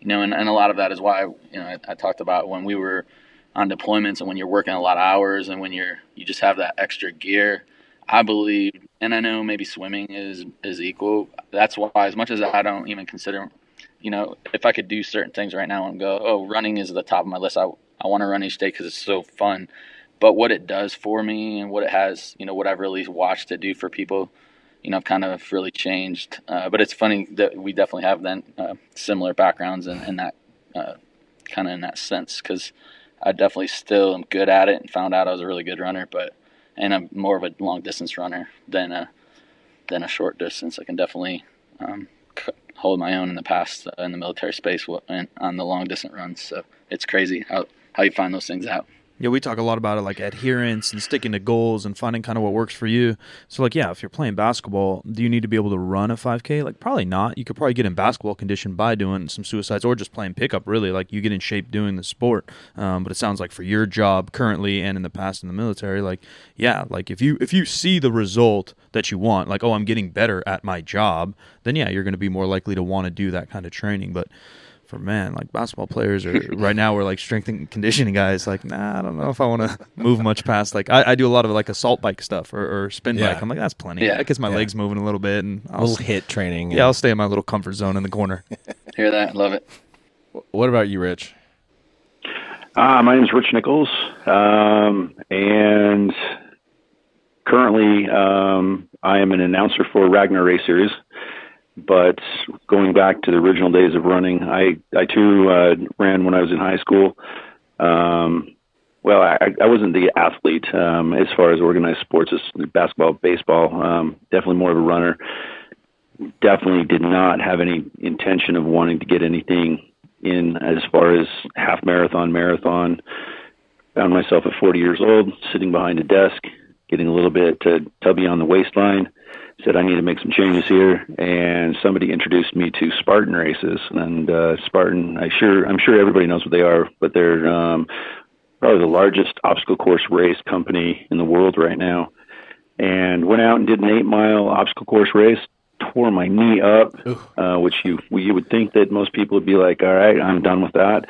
you know, and, and a lot of that is why you know I, I talked about when we were on deployments and when you're working a lot of hours and when you're you just have that extra gear. I believe, and I know maybe swimming is is equal. That's why, as much as I don't even consider you know, if I could do certain things right now and go, oh, running is at the top of my list. I, I want to run each day because it's so fun. But what it does for me and what it has, you know, what I've really watched it do for people, you know, kind of really changed. Uh, but it's funny that we definitely have then uh, similar backgrounds in, in that uh, kind of in that sense because I definitely still am good at it and found out I was a really good runner, but and I'm more of a long distance runner than a than a short distance. I can definitely um, hold my own in the past uh, in the military space on the long distance runs. So it's crazy how how you find those things out. Yeah, we talk a lot about it, like adherence and sticking to goals and finding kind of what works for you. So, like, yeah, if you're playing basketball, do you need to be able to run a 5K? Like, probably not. You could probably get in basketball condition by doing some suicides or just playing pickup. Really, like you get in shape doing the sport. Um, but it sounds like for your job currently and in the past in the military, like, yeah, like if you if you see the result that you want, like, oh, I'm getting better at my job, then yeah, you're going to be more likely to want to do that kind of training. But for man, like basketball players are (laughs) right now we're like strength and conditioning guys. Like, nah, I don't know if I want to move much past. Like, I, I do a lot of like assault bike stuff or, or spin Yeah. bike. I'm like, that's plenty. Yeah. That gets my Yeah. legs moving a little bit, and a I'll, little HIIT training. yeah, I'll stay in my little comfort zone in the corner. (laughs) Hear that? Love it. what about you, Rich? Uh, my name is Rich Nichols, um, and currently um, I am an announcer for Ragnar Race Series. But going back to the original days of running, I, I too uh, ran when I was in high school. Um, well, I, I wasn't the athlete um, as far as organized sports as basketball, baseball. Um, definitely more of a runner. Definitely did not have any intention of wanting to get anything in as far as half marathon, marathon. Found myself at 40 years old, sitting behind a desk, getting a little bit uh, tubby on the waistline. Said I need to make some changes here, and somebody introduced me to Spartan races. And uh, Spartan, I sure I'm sure everybody knows what they are, but they're um, probably the largest obstacle course race company in the world right now. And went out and did an eight mile obstacle course race. Tore my knee up, uh, which you you would think that most people would be like, all right, I'm done with that.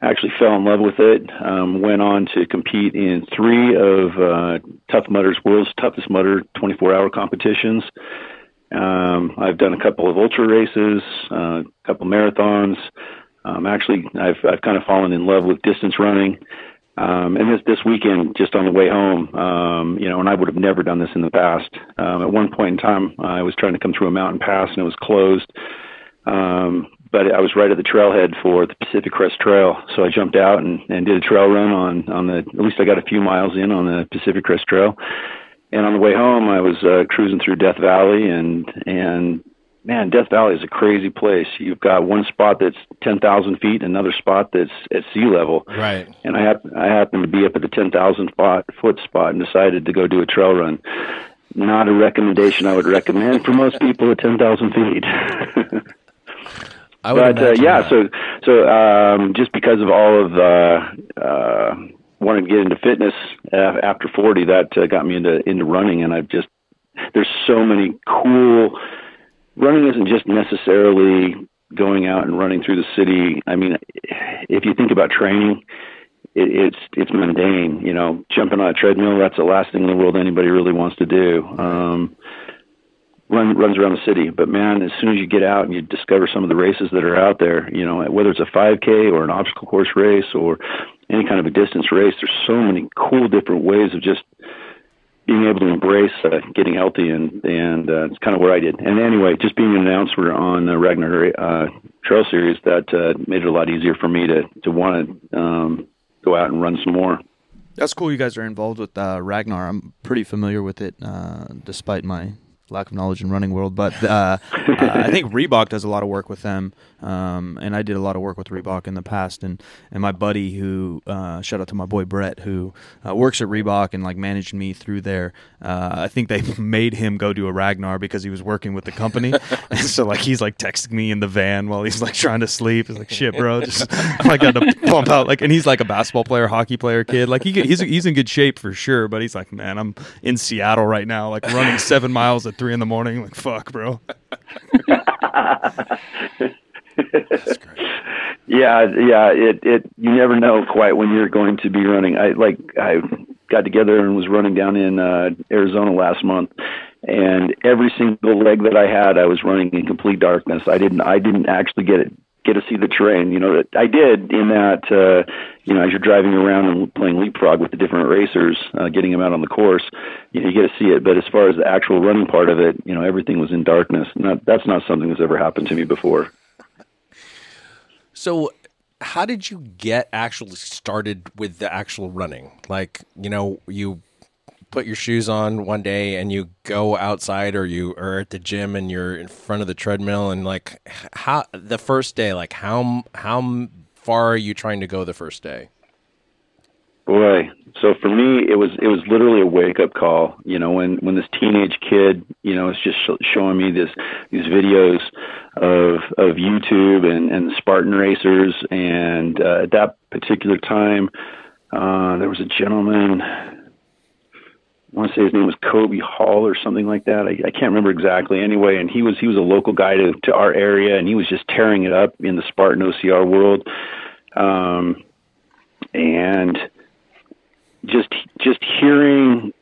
Actually fell in love with it. Um, went on to compete in three of uh, Tough Mudder's world's toughest mudder 24 hour competitions. Um, I've done a couple of ultra races, uh, a couple marathons. Um, actually, I've I've kind of fallen in love with distance running. Um, and this this weekend, just on the way home, um, you know, and I would have never done this in the past. Um, at one point in time, I was trying to come through a mountain pass, and it was closed. Um, but I was right at the trailhead for the Pacific Crest Trail, so I jumped out and, and did a trail run on on the. At least I got a few miles in on the Pacific Crest Trail. And on the way home, I was uh, cruising through Death Valley, and and man, Death Valley is a crazy place. You've got one spot that's ten thousand feet, another spot that's at sea level. Right. And I hap- I happened to be up at the ten thousand spot foot spot and decided to go do a trail run. Not a recommendation I would recommend for most people at ten thousand feet. (laughs) I would but uh, yeah, that. so so um, just because of all of uh, uh, wanting to get into fitness uh, after forty, that uh, got me into into running, and I've just there's so many cool. Running isn't just necessarily going out and running through the city. I mean, if you think about training, it, it's it's mundane. You know, jumping on a treadmill that's the last thing in the world anybody really wants to do. Um, run runs around the city. But man, as soon as you get out and you discover some of the races that are out there, you know, whether it's a 5K or an obstacle course race or any kind of a distance race, there's so many cool different ways of just being able to embrace uh, getting healthy, and and uh, it's kind of what I did. And anyway, just being an announcer on the Ragnar uh, Trail Series that uh, made it a lot easier for me to to want to um, go out and run some more. That's cool. You guys are involved with uh, Ragnar. I'm pretty familiar with it, uh, despite my lack of knowledge in running world, but uh, I think (laughs) Reebok does a lot of work with them, um, and I did a lot of work with Reebok in the past. And and my buddy who uh, shout out to my boy Brett who uh, works at Reebok and like managed me through there. Uh, I think they (laughs) made him go do a Ragnar because he was working with the company, (laughs) and so like he's like texting me in the van while he's like trying to sleep. He's like, "Shit, bro, just I got to pump out." Like, and he's like a basketball player, hockey player, kid. Like he he's he's in good shape for sure, but he's like, "Man, I'm in Seattle right now, like running seven miles at three in the morning. Like, fuck, bro. (laughs) (laughs) yeah, yeah. It it you never know quite when you're going to be running. I like I got together and was running down in uh, Arizona last month, and every single leg that I had, I was running in complete darkness. I didn't I didn't actually get it get to see the terrain. You know, I did in that, uh, you know, as you're driving around and playing leapfrog with the different racers, uh, getting them out on the course, you know, you get to see it. But as far as the actual running part of it, you know, everything was in darkness. Not, that's not something that's ever happened to me before. So, how did you get actually started with the actual running? Like, you know, you put your shoes on one day and you go outside or you are at the gym and you're in front of the treadmill and like how the first day like how how far are you trying to go the first day? Boy so for me it was it was literally a wake up call. You know when when this teenage kid you know is just sh- showing me this these videos of of youtube and and spartan racers. And uh, at that particular time uh there was a gentleman I want to say his name was Kobe Hall or something like that. I, I can't remember exactly. Anyway, and he was he was a local guy to to our area, and he was just tearing it up in the Spartan OCR world, um, and just just hearing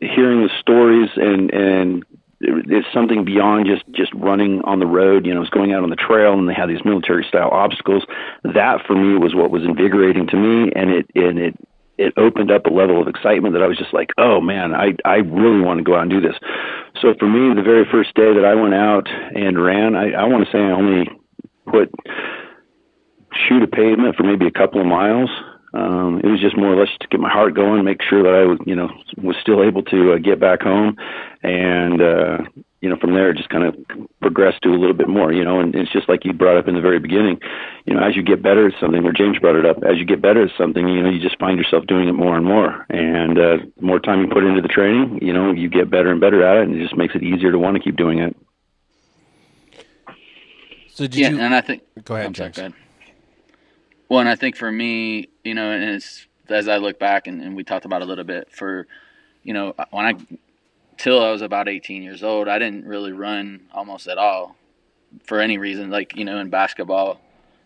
hearing the stories and and it's something beyond just just running on the road. You know, it's going out on the trail, and they had these military style obstacles. That for me was what was invigorating to me, and it and it it opened up a level of excitement that I was just like, oh man, I I really want to go out and do this. So for me, the very first day that I went out and ran, I, I want to say I only put shoe to pavement for maybe a couple of miles. Um, it was just more or less to get my heart going, make sure that I was, you know, was still able to uh, get back home, and uh, you know, from there, it just kind of progressed to a little bit more, you know, and it's just like you brought up in the very beginning, you know, as you get better at something, or James brought it up, as you get better at something, you know, you just find yourself doing it more and more. And uh, the more time you put into the training, you know, you get better and better at it, and it just makes it easier to want to keep doing it. So did yeah, you... and I think. Go ahead, James. Go ahead. Well, and I think for me, you know, and it's as I look back, and, and we talked about a little bit for, you know, when I till I was about 18 years old, I didn't really run almost at all for any reason. Like you know, in basketball,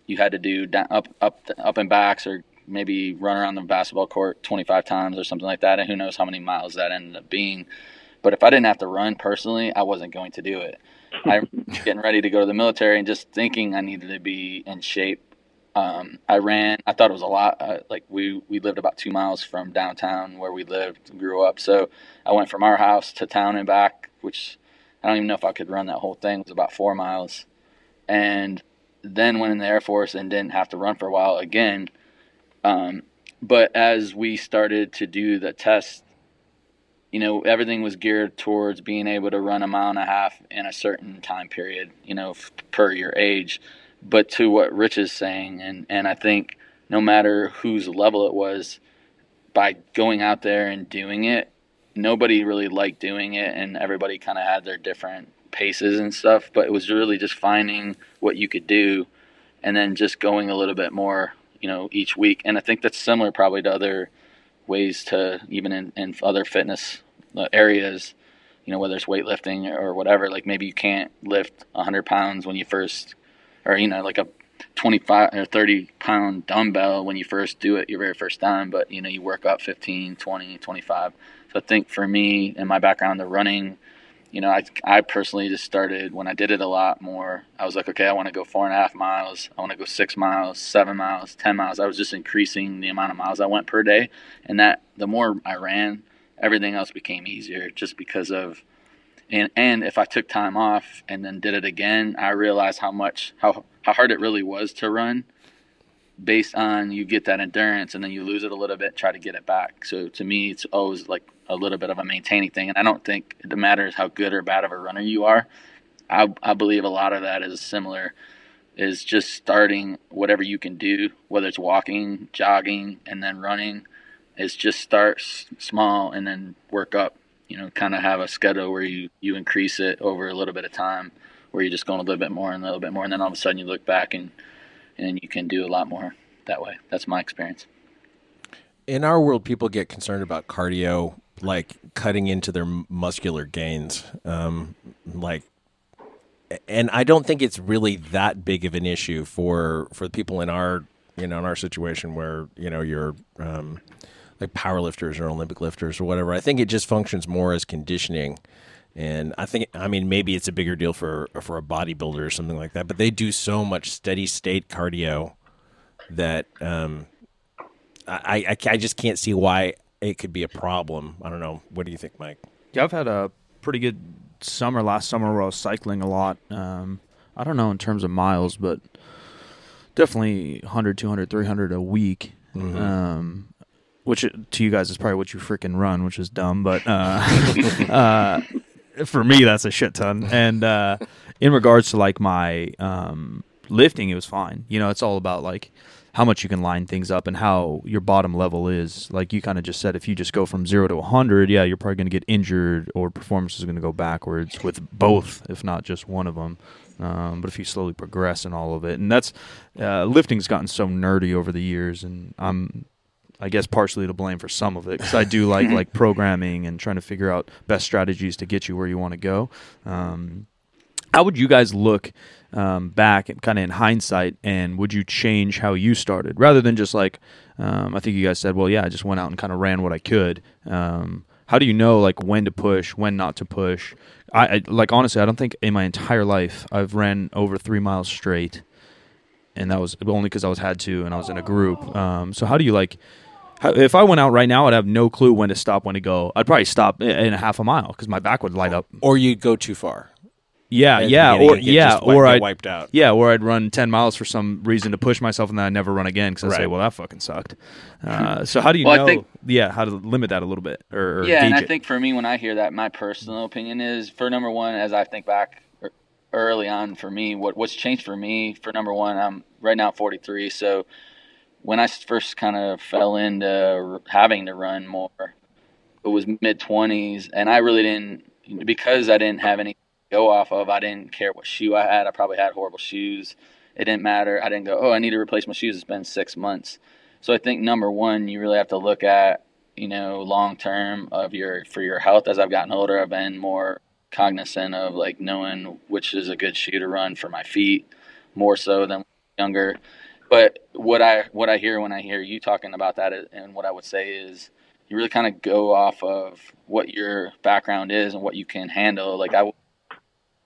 you had to do down, up up up and backs or maybe run around the basketball court 25 times or something like that, and who knows how many miles that ended up being. But if I didn't have to run personally, I wasn't going to do it. I am (laughs) getting ready to go to the military and just thinking I needed to be in shape um, I ran. I thought it was a lot. Uh, like we we lived about two miles from downtown where we lived, grew up. So I went from our house to town and back, which I don't even know if I could run that whole thing. It was about four miles, and then went in the Air Force and didn't have to run for a while again. Um, but as we started to do the test, you know, everything was geared towards being able to run a mile and a half in a certain time period, you know, per your age but to what Rich is saying, and and I think no matter whose level it was, by going out there and doing it, nobody really liked doing it, and everybody kind of had their different paces and stuff. But it was really just finding what you could do, and then just going a little bit more, you know, each week. And I think that's similar probably to other ways to even in, in other fitness uh, areas you know whether it's weightlifting or whatever like maybe you can't lift 100 pounds when you first or you know like a 25 or 30 pound dumbbell when you first do it your very first time but you know you work up 15 20 25 so i think for me and my background the running you know i, I personally just started when i did it a lot more i was like okay i want to go four and a half miles i want to go six miles seven miles ten miles. I was just increasing the amount of miles i went per day. And that the more i ran everything else became easier just because of and and if I took time off and then did it again, I realized how much how how hard it really was to run based on you get that endurance and then you lose it a little bit, try to get it back. So to me, it's always like a little bit of a maintaining thing. And I don't think it matters how good or bad of a runner you are. I, I believe a lot of that is similar, is just starting whatever you can do, whether it's walking, jogging, and then running, is just start small and then work up. You know, kind of have a schedule where you, you increase it over a little bit of time, where you're just going a little bit more and a little bit more, and then all of a sudden you look back and and you can do a lot more that way. That's my experience. In our world, people get concerned about cardio, like cutting into their muscular gains, um, like. And I don't think it's really that big of an issue for for people in our you know in our situation where you know you're um, like powerlifters or Olympic lifters or whatever. I think it just functions more as conditioning. And I think, I mean, maybe it's a bigger deal for for a bodybuilder or something like that. But they do so much steady state cardio that um, I, I I just can't see why it could be a problem. I don't know. What do you think, Mike? Yeah, I've had a pretty good summer last summer where I was cycling a lot. Um, I don't know in terms of miles, but definitely 100, 200, 300 a week. Mm-hmm. Um, which to you guys is probably what you freaking run, which is dumb, but uh, (laughs) uh, for me that's a shit ton. And uh, in regards to like my um, lifting, it was fine. You know, it's all about like how much you can line things up and how your bottom level is. Like you kind of just said, if you just go from zero to 100, yeah, you're probably going to get injured or performance is going to go backwards with both, if not just one of them. Um, but if you slowly progress in all of it, and that's uh, lifting's gotten so nerdy over the years, and I'm I guess partially to blame for some of it because I do like (laughs) like programming and trying to figure out best strategies to get you where you want to go. Um, how would you guys look um, back, and kind of in hindsight, and would you change how you started rather than just like um, I think you guys said, well, yeah, I just went out and kind of ran what I could. Um, how do you know like when to push, when not to push? I, I like honestly, I don't think in my entire life I've ran over three miles straight, and that was only because I was had to and I was in a group. Um, so how do you like? If I went out right now, I'd have no clue when to stop, when to go. I'd probably stop in a half a mile because my back would light up. Or you'd go too far. Yeah, yeah, or yeah, or I'd wiped out. Yeah, or I'd run ten miles for some reason to push myself, and then I never run again because I right. say, "Well, that fucking sucked." Uh, so how do you well, know? Think, yeah, how to limit that a little bit, or, or yeah, and I it? think for me, when I hear that, my personal opinion is for number one, as I think back early on for me, what what's changed for me for number one, I'm right now 43, so when I first kind of fell into having to run more, it was mid 20s, and I really didn't because I didn't have any to go off of. I didn't care what shoe I had. I probably had horrible shoes. It didn't matter. I didn't go, oh, I need to replace my shoes. It's been six months. So I think number one, you really have to look at you know long term of your for your health. As I've gotten older, I've been more cognizant of like knowing which is a good shoe to run for my feet more so than younger but what I what I hear when I hear you talking about that, uh, and what I would say is, you really kind of go off of what your background is and what you can handle. Like I,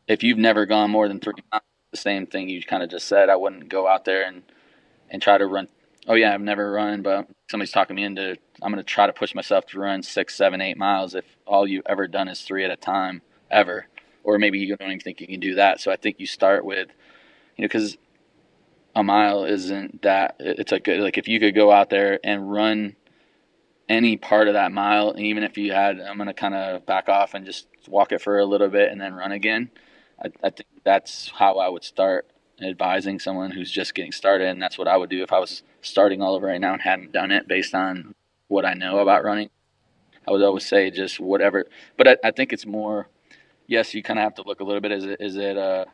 if you've never gone more than three miles, the same thing you kind of just said, I wouldn't go out there and and try to run. Oh yeah, I've never run, but somebody's talking me into. I'm going to try to push myself to run six, seven, eight miles. If all you've ever done is three at a time, ever, or maybe you don't even think you can do that. So I think you start with, you know, because a mile isn't that it's a good like if you could go out there and run any part of that mile even if you had i'm going to kind of back off and just walk it for a little bit and then run again I, I, think that's how i would start advising someone who's just getting started and that's what i would do if i was starting all over right now and hadn't done it based on what i know about running. I would always say just whatever but i, I think it's more yes you kind of have to look a little bit is it is it uh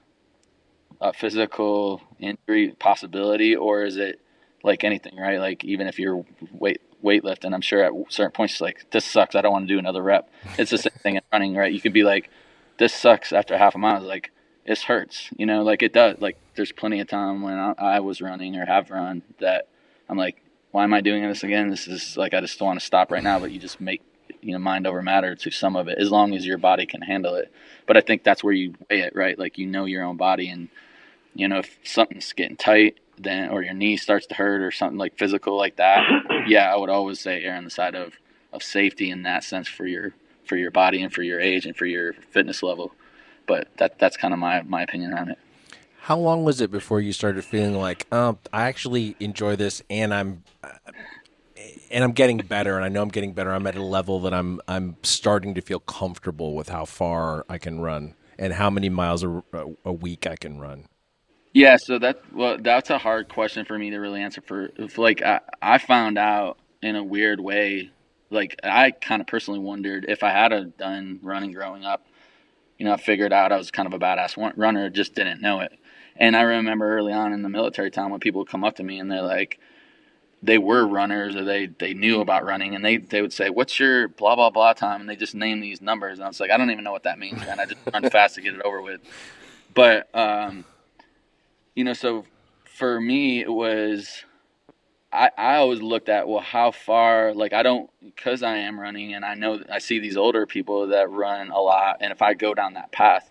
a physical injury possibility, or is it like anything, right? Like even if you're weight weightlifting, I'm sure at certain points, like this sucks. I don't want to do another rep. It's the same thing in running, right? You could be like, this sucks after half a mile. It's like this hurts, you know, like it does. Like there's plenty of time when I, I was running or have run that I'm like, why am I doing this again? This is like I just want to stop right now. But you just make you know mind over matter to some of it as long as your body can handle it. But I think that's where you weigh it, right? Like you know your own body and you know, if something's getting tight, then or your knee starts to hurt or something like physical like that, (clears throat) yeah, I would always say err on the side of of safety in that sense for your for your body and for your age and for your fitness level. But that that's kind of my my opinion on it. How long was it before you started feeling like, um, I actually enjoy this, and I'm, uh, and I'm getting better, and I know I'm getting better. I'm at a level that I'm I'm starting to feel comfortable with how far I can run and how many miles a, a week I can run. Yeah, so that well, that's a hard question for me to really answer. For like, I, I found out in a weird way. Like, I kind of personally wondered if I had a done running growing up. You know, I figured out I was kind of a badass runner, just didn't know it. And I remember early on in the military time when people would come up to me and they're like, they were runners or they they knew about running and they they would say what's your blah blah blah time? And they just name these numbers. And I was like I don't even know what that means man. I just run (laughs) fast to get it over with. But um you know so for me it was I I always looked at well how far like I don't because I am running and I know I see these older people that run a lot and if I go down that path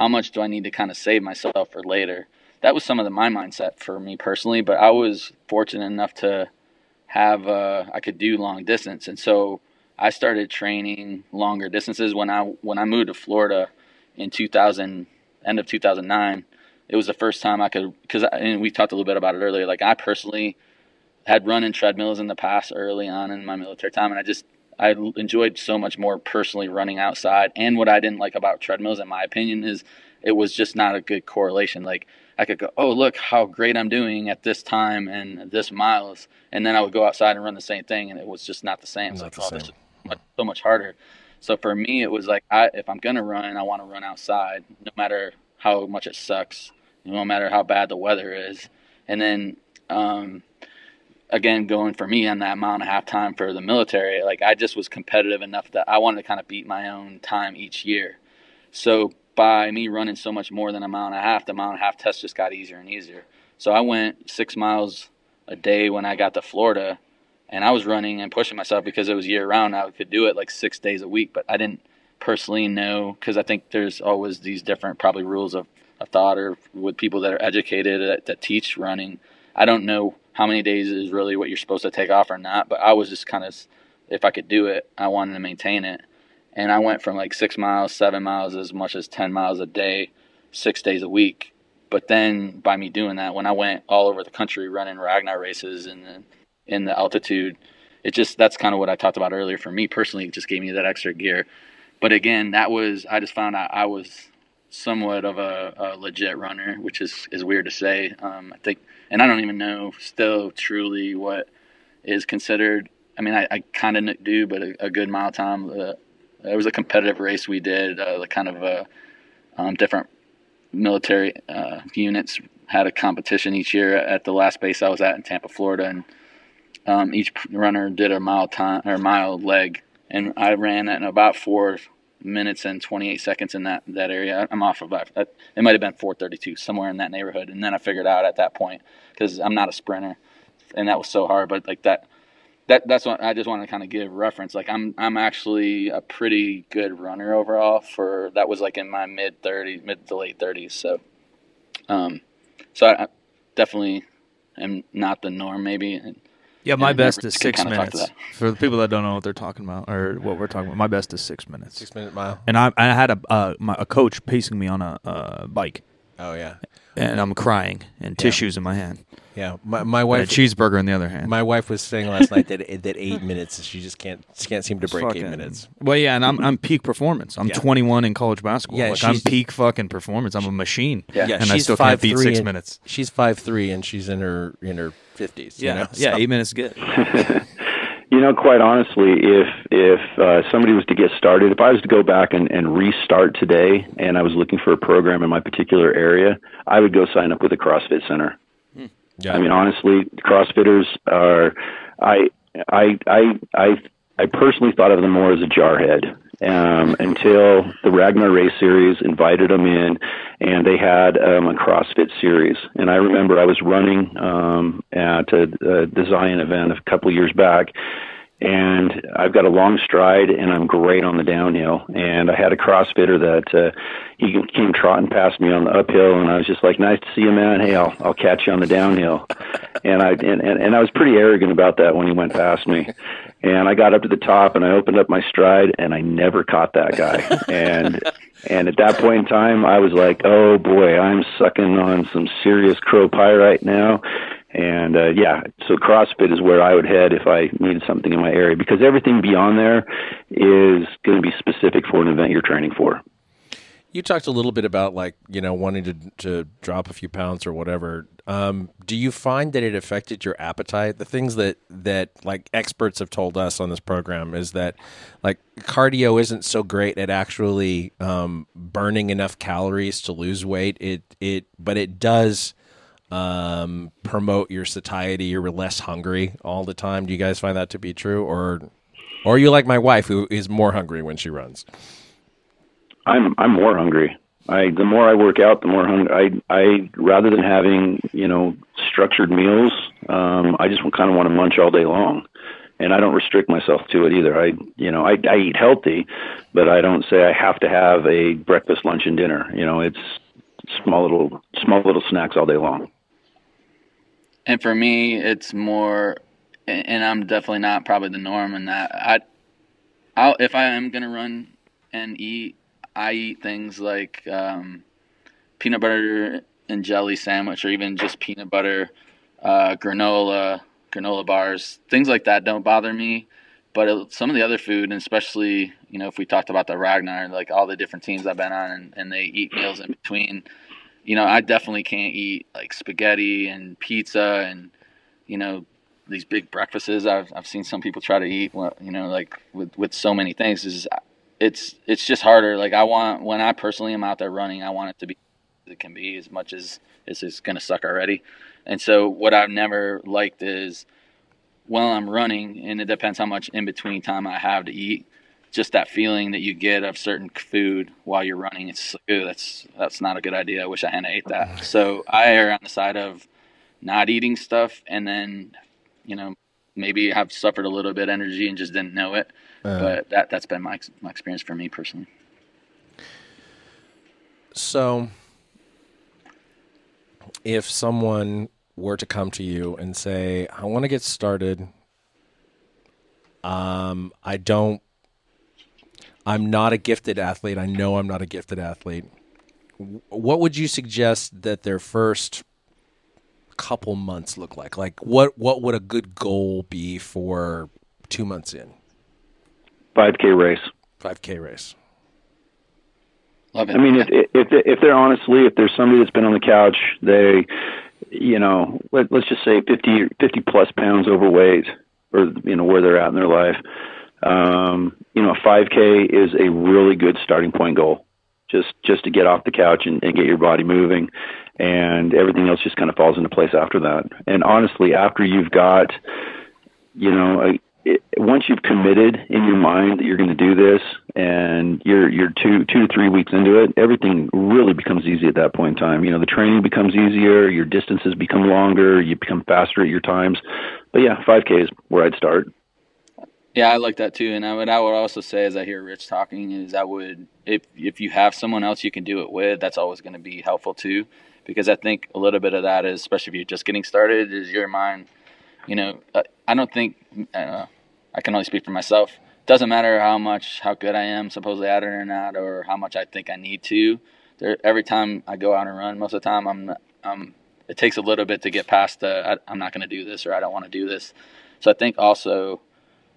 how much do I need to kind of save myself for later that was some of the, my mindset for me personally. But I was fortunate enough to have uh, I could do long distance, and so I started training longer distances when I when I moved to Florida in 2000, end of 2009. It was the first time I could because and we talked a little bit about it earlier. Like I personally had run in treadmills in the past early on in my military time, and I just I enjoyed so much more personally running outside. And what I didn't like about treadmills, in my opinion, is it was just not a good correlation. Like I could go, oh look how great I'm doing at this time and this miles, and then I would go outside and run the same thing, and it was just not the same. Not so, the same. Much, so much harder. So for me, it was like, I, if I'm gonna run, I want to run outside, no matter how much it sucks, no matter how bad the weather is. And then, um, again, going for me on that mile and a half time for the military, like I just was competitive enough that I wanted to kind of beat my own time each year. So by me running so much more than a mile and a half, the mile and a half test just got easier and easier. So I went six miles a day when I got to Florida, and I was running and pushing myself because it was year round. I could do it like six days a week, but I didn't personally know because I think there's always these different probably rules of, of thought or with people that are educated that, that teach running. I don't know how many days is really what you're supposed to take off or not, but I was just kind of, if I could do it, I wanted to maintain it and I went from like six miles, seven miles, as much as 10 miles a day, six days a week. But then by me doing that, when I went all over the country running Ragnar races and in, the altitude, it just, that's kind of what I talked about earlier. For me personally, it just gave me that extra gear. But again, that was, I just found out I was somewhat of a, a legit runner, which is, is weird to say. Um, I think, and I don't even know still truly what is considered. I mean, I, I kind of do, but a, a good mile time, uh, it was a competitive race we did, uh, kind of uh, um, different military uh, units had a competition each year. At the last base I was at in Tampa, Florida, and um, each runner did a mile time or mile leg, and I ran in about four minutes and 28 seconds in that that area. I'm off of it might have been 4:32 somewhere in that neighborhood, and then I figured out at that point because I'm not a sprinter, and that was so hard, but like that that that's what I just want to kind of give reference. Like I'm I'm actually a pretty good runner overall for that was like in my mid 30s, mid to late 30s. So, um, so I, I definitely am not the norm maybe. Yeah, my best is six minutes. For the people that don't know what they're talking about or what we're talking about, my best is six minutes. Six minute mile. And I I had a uh, my, a coach pacing me on a uh, bike. Oh yeah. And I'm crying and yeah. tissues in my hand. Yeah, my my wife. And a cheeseburger on the other hand. My wife was saying last night that (laughs) that eight minutes she just can't she can't seem to break fucking, eight minutes. Well, yeah, and I'm I'm peak performance. I'm Yeah. 21 in college basketball. Yeah, like I'm peak fucking performance. I'm a machine. Yeah. Yeah, and I she's still can't beat six and- minutes. She's five three and she's in her in her fifties. Yeah, you know? yeah, So- eight minutes is good. (laughs) You know, quite honestly, if if uh, somebody was to get started, if I was to go back and, and restart today, and I was looking for a program in my particular area, I would go sign up with a CrossFit Center. Yeah. I mean, honestly, CrossFitters are. I I I I I personally thought of them more as a jarhead um, until the Ragnar Race Series invited them in, and they had um, a CrossFit series. And I remember I was running um, at a, a Zion event a couple of years back, and I've got a long stride and I'm great on the downhill. And I had a CrossFitter that uh, he came trotting past me on the uphill, and I was just like, "Nice to see you, man. Hey, I'll I'll catch you on the downhill." (laughs) And I and, and and I was pretty arrogant about that when he went past me. And I got up to the top and I opened up my stride and I never caught that guy. and and at that point in time, I was like, "Oh boy, I'm sucking on some serious crow pie right now." And uh, yeah, so CrossFit is where I would head if I needed something in my area because everything beyond there is going to be specific for an event you're training for. You talked a little bit about like you know wanting to to drop a few pounds or whatever. Um, do you find that it affected your appetite? The things that that like experts have told us on this program is that like cardio isn't so great at actually um, burning enough calories to lose weight. It it but it does um, promote your satiety. You're less hungry all the time. Do you guys find that to be true, or or are you like my wife who is more hungry when she runs? I'm I'm more hungry. I the more I work out, the more hungry. I I rather than having you know structured meals, um, I just kind of want to munch all day long, and I don't restrict myself to it either. I you know I I eat healthy, but I don't say I have to have a breakfast, lunch, and dinner. You know, it's small little small little snacks all day long. And for me, it's more, and I'm definitely not probably the norm in that. I, I'll, if I am gonna run and eat, I eat things like um, peanut butter and jelly sandwich, or even just peanut butter, uh, granola, granola bars, things like that don't bother me. But some of the other food, and especially you know if we talked about the Ragnar, like all the different teams I've been on, and, and they eat meals in between you know, I definitely can't eat like spaghetti and pizza and you know these big breakfasts. I've I've seen some people try to eat, you know, like with with so many things. Is it's it's just harder. Like I want when I personally am out there running, I want it to be it can be as much as as it's going to suck already. And so what I've never liked is while I'm running, and it depends how much in between time I have to eat just that feeling that you get of certain food while you're running. It's ooh, that's that's not a good idea. I wish I hadn't ate that. So I err on the side of not eating stuff, and then you know maybe have suffered a little bit energy and just didn't know it. Uh, but that that's been my my experience for me personally. So, if someone were to come to you and say, "I want to get started," um, I don't I'm not a gifted athlete. I know I'm not a gifted athlete. What would you suggest that their first couple months look like? Like what what would a good goal be for 2 months in? 5k race. 5k race. Love it. I mean, if, if if they're honestly, if there's somebody that's been on the couch, they, you know, let, let's just say 50 50 plus pounds overweight, or you know where they're at in their life, um, you know, a 5K is a really good starting point goal. Just just to get off the couch and, and get your body moving, and everything else just kind of falls into place after that. And honestly, after you've got, you know, a, it, once you've committed in your mind that you're going to do this, and you're you're two two to three weeks into it, everything really becomes easy at that point in time. You know, the training becomes easier, your distances become longer, you become faster at your times. But yeah, 5K is where I'd start. Yeah, I like that too. And I would I would also say as I hear Rich talking is I would if if you have someone else you can do it with, that's always going to be helpful too. Because I think a little bit of that is, especially if you're just getting started, is your mind. You know, uh, I don't think I, I can only speak for myself. Doesn't matter how much how good I am supposedly at it or not, or how much I think I need to. There, every time I go out and run, most of the time I'm I'm. It takes a little bit to get past the I, I'm not going to do this or I don't want to do this. So I think also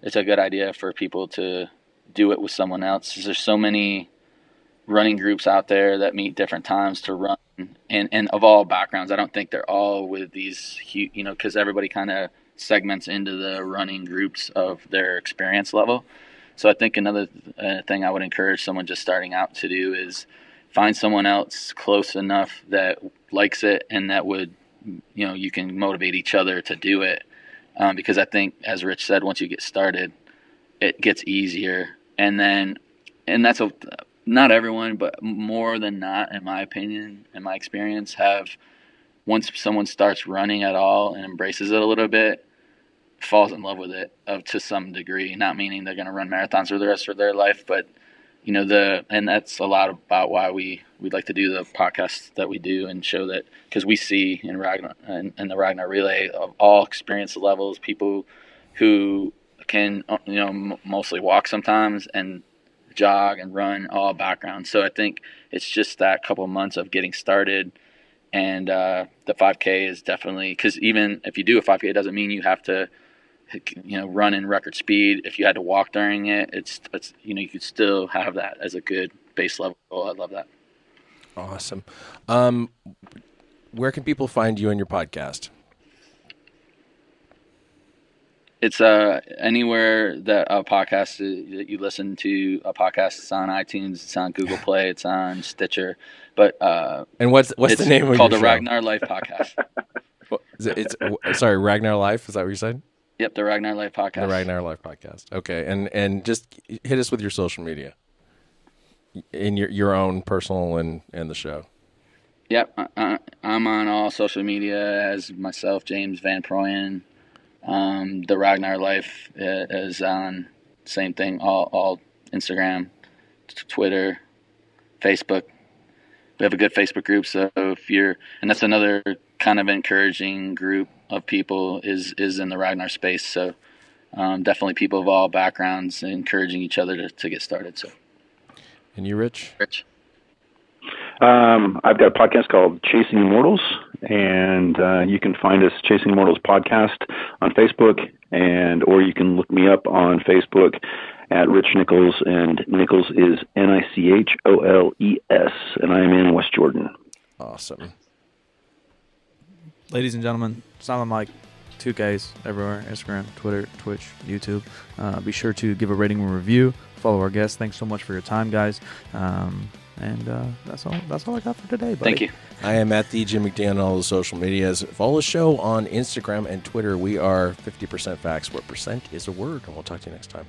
it's a good idea for people to do it with someone else. There's so many running groups out there that meet different times to run and, and of all backgrounds. I don't think they're all with these, you know, because everybody kind of segments into the running groups of their experience level. So I think another uh, thing I would encourage someone just starting out to do is find someone else close enough that likes it and that would, you know, you can motivate each other to do it um, because I think, as Rich said, once you get started, it gets easier. And then, and that's a, not everyone, but more than not, in my opinion, in my experience, have once someone starts running at all and embraces it a little bit, falls in love with it of to some degree. Not meaning they're going to run marathons for the rest of their life, but you know the and that's a lot about why we we like to do the podcast that we do and show that because we see in Ragnar in, in the Ragnar relay of all experience levels, people who can you know mostly walk sometimes and jog and run all backgrounds. So I think it's just that couple months of getting started. And uh, the 5K is definitely because even if you do a 5K, it doesn't mean you have to, you know, run in record speed. If you had to walk during it, it's it's you know you could still have that as a good base level. I love that. Awesome. Um, where can people find you and your podcast? It's uh anywhere that a podcast that you listen to a podcast. It's on iTunes. It's on Google Play. It's on Stitcher. But uh, and what's what's the name of called the show? Ragnar Life Podcast. (laughs) It- it's uh, sorry, Ragnar Life. Is that what you said? Yep, the Ragnar Life Podcast. The Ragnar Life podcast. Okay, and and just hit us with your social media, in your your own personal and and the show. Yep, I- I'm on all social media as myself, James Van Proyen. Um, the Ragnar Life uh, is on same thing, all, all Instagram, t- Twitter, Facebook. We have a good Facebook group, so if you're, and that's another kind of encouraging group of people is is in the Ragnar space. So um, definitely people of all backgrounds encouraging each other to, to get started. So, And you, Rich? Rich. Um, I've got a podcast called Chasing Immortals, and uh, you can find us Chasing Immortals podcast on Facebook, and or you can look me up on Facebook at Rich Nicholes, and Nicholes is N I C H O L E S, and I am in West Jordan. Awesome. Ladies and gentlemen, Silent Mike, 2Ks everywhere Instagram, Twitter, Twitch, YouTube. Uh, be sure to give a rating and review. Follow our guests. Thanks so much for your time, guys. Um, and uh, that's all. That's all I got for today. Buddy. Thank you. I am at the Jim McDan on all the social medias. Follow the show on Instagram and Twitter. We are 50% facts, where percent is a word. And we'll talk to you next time.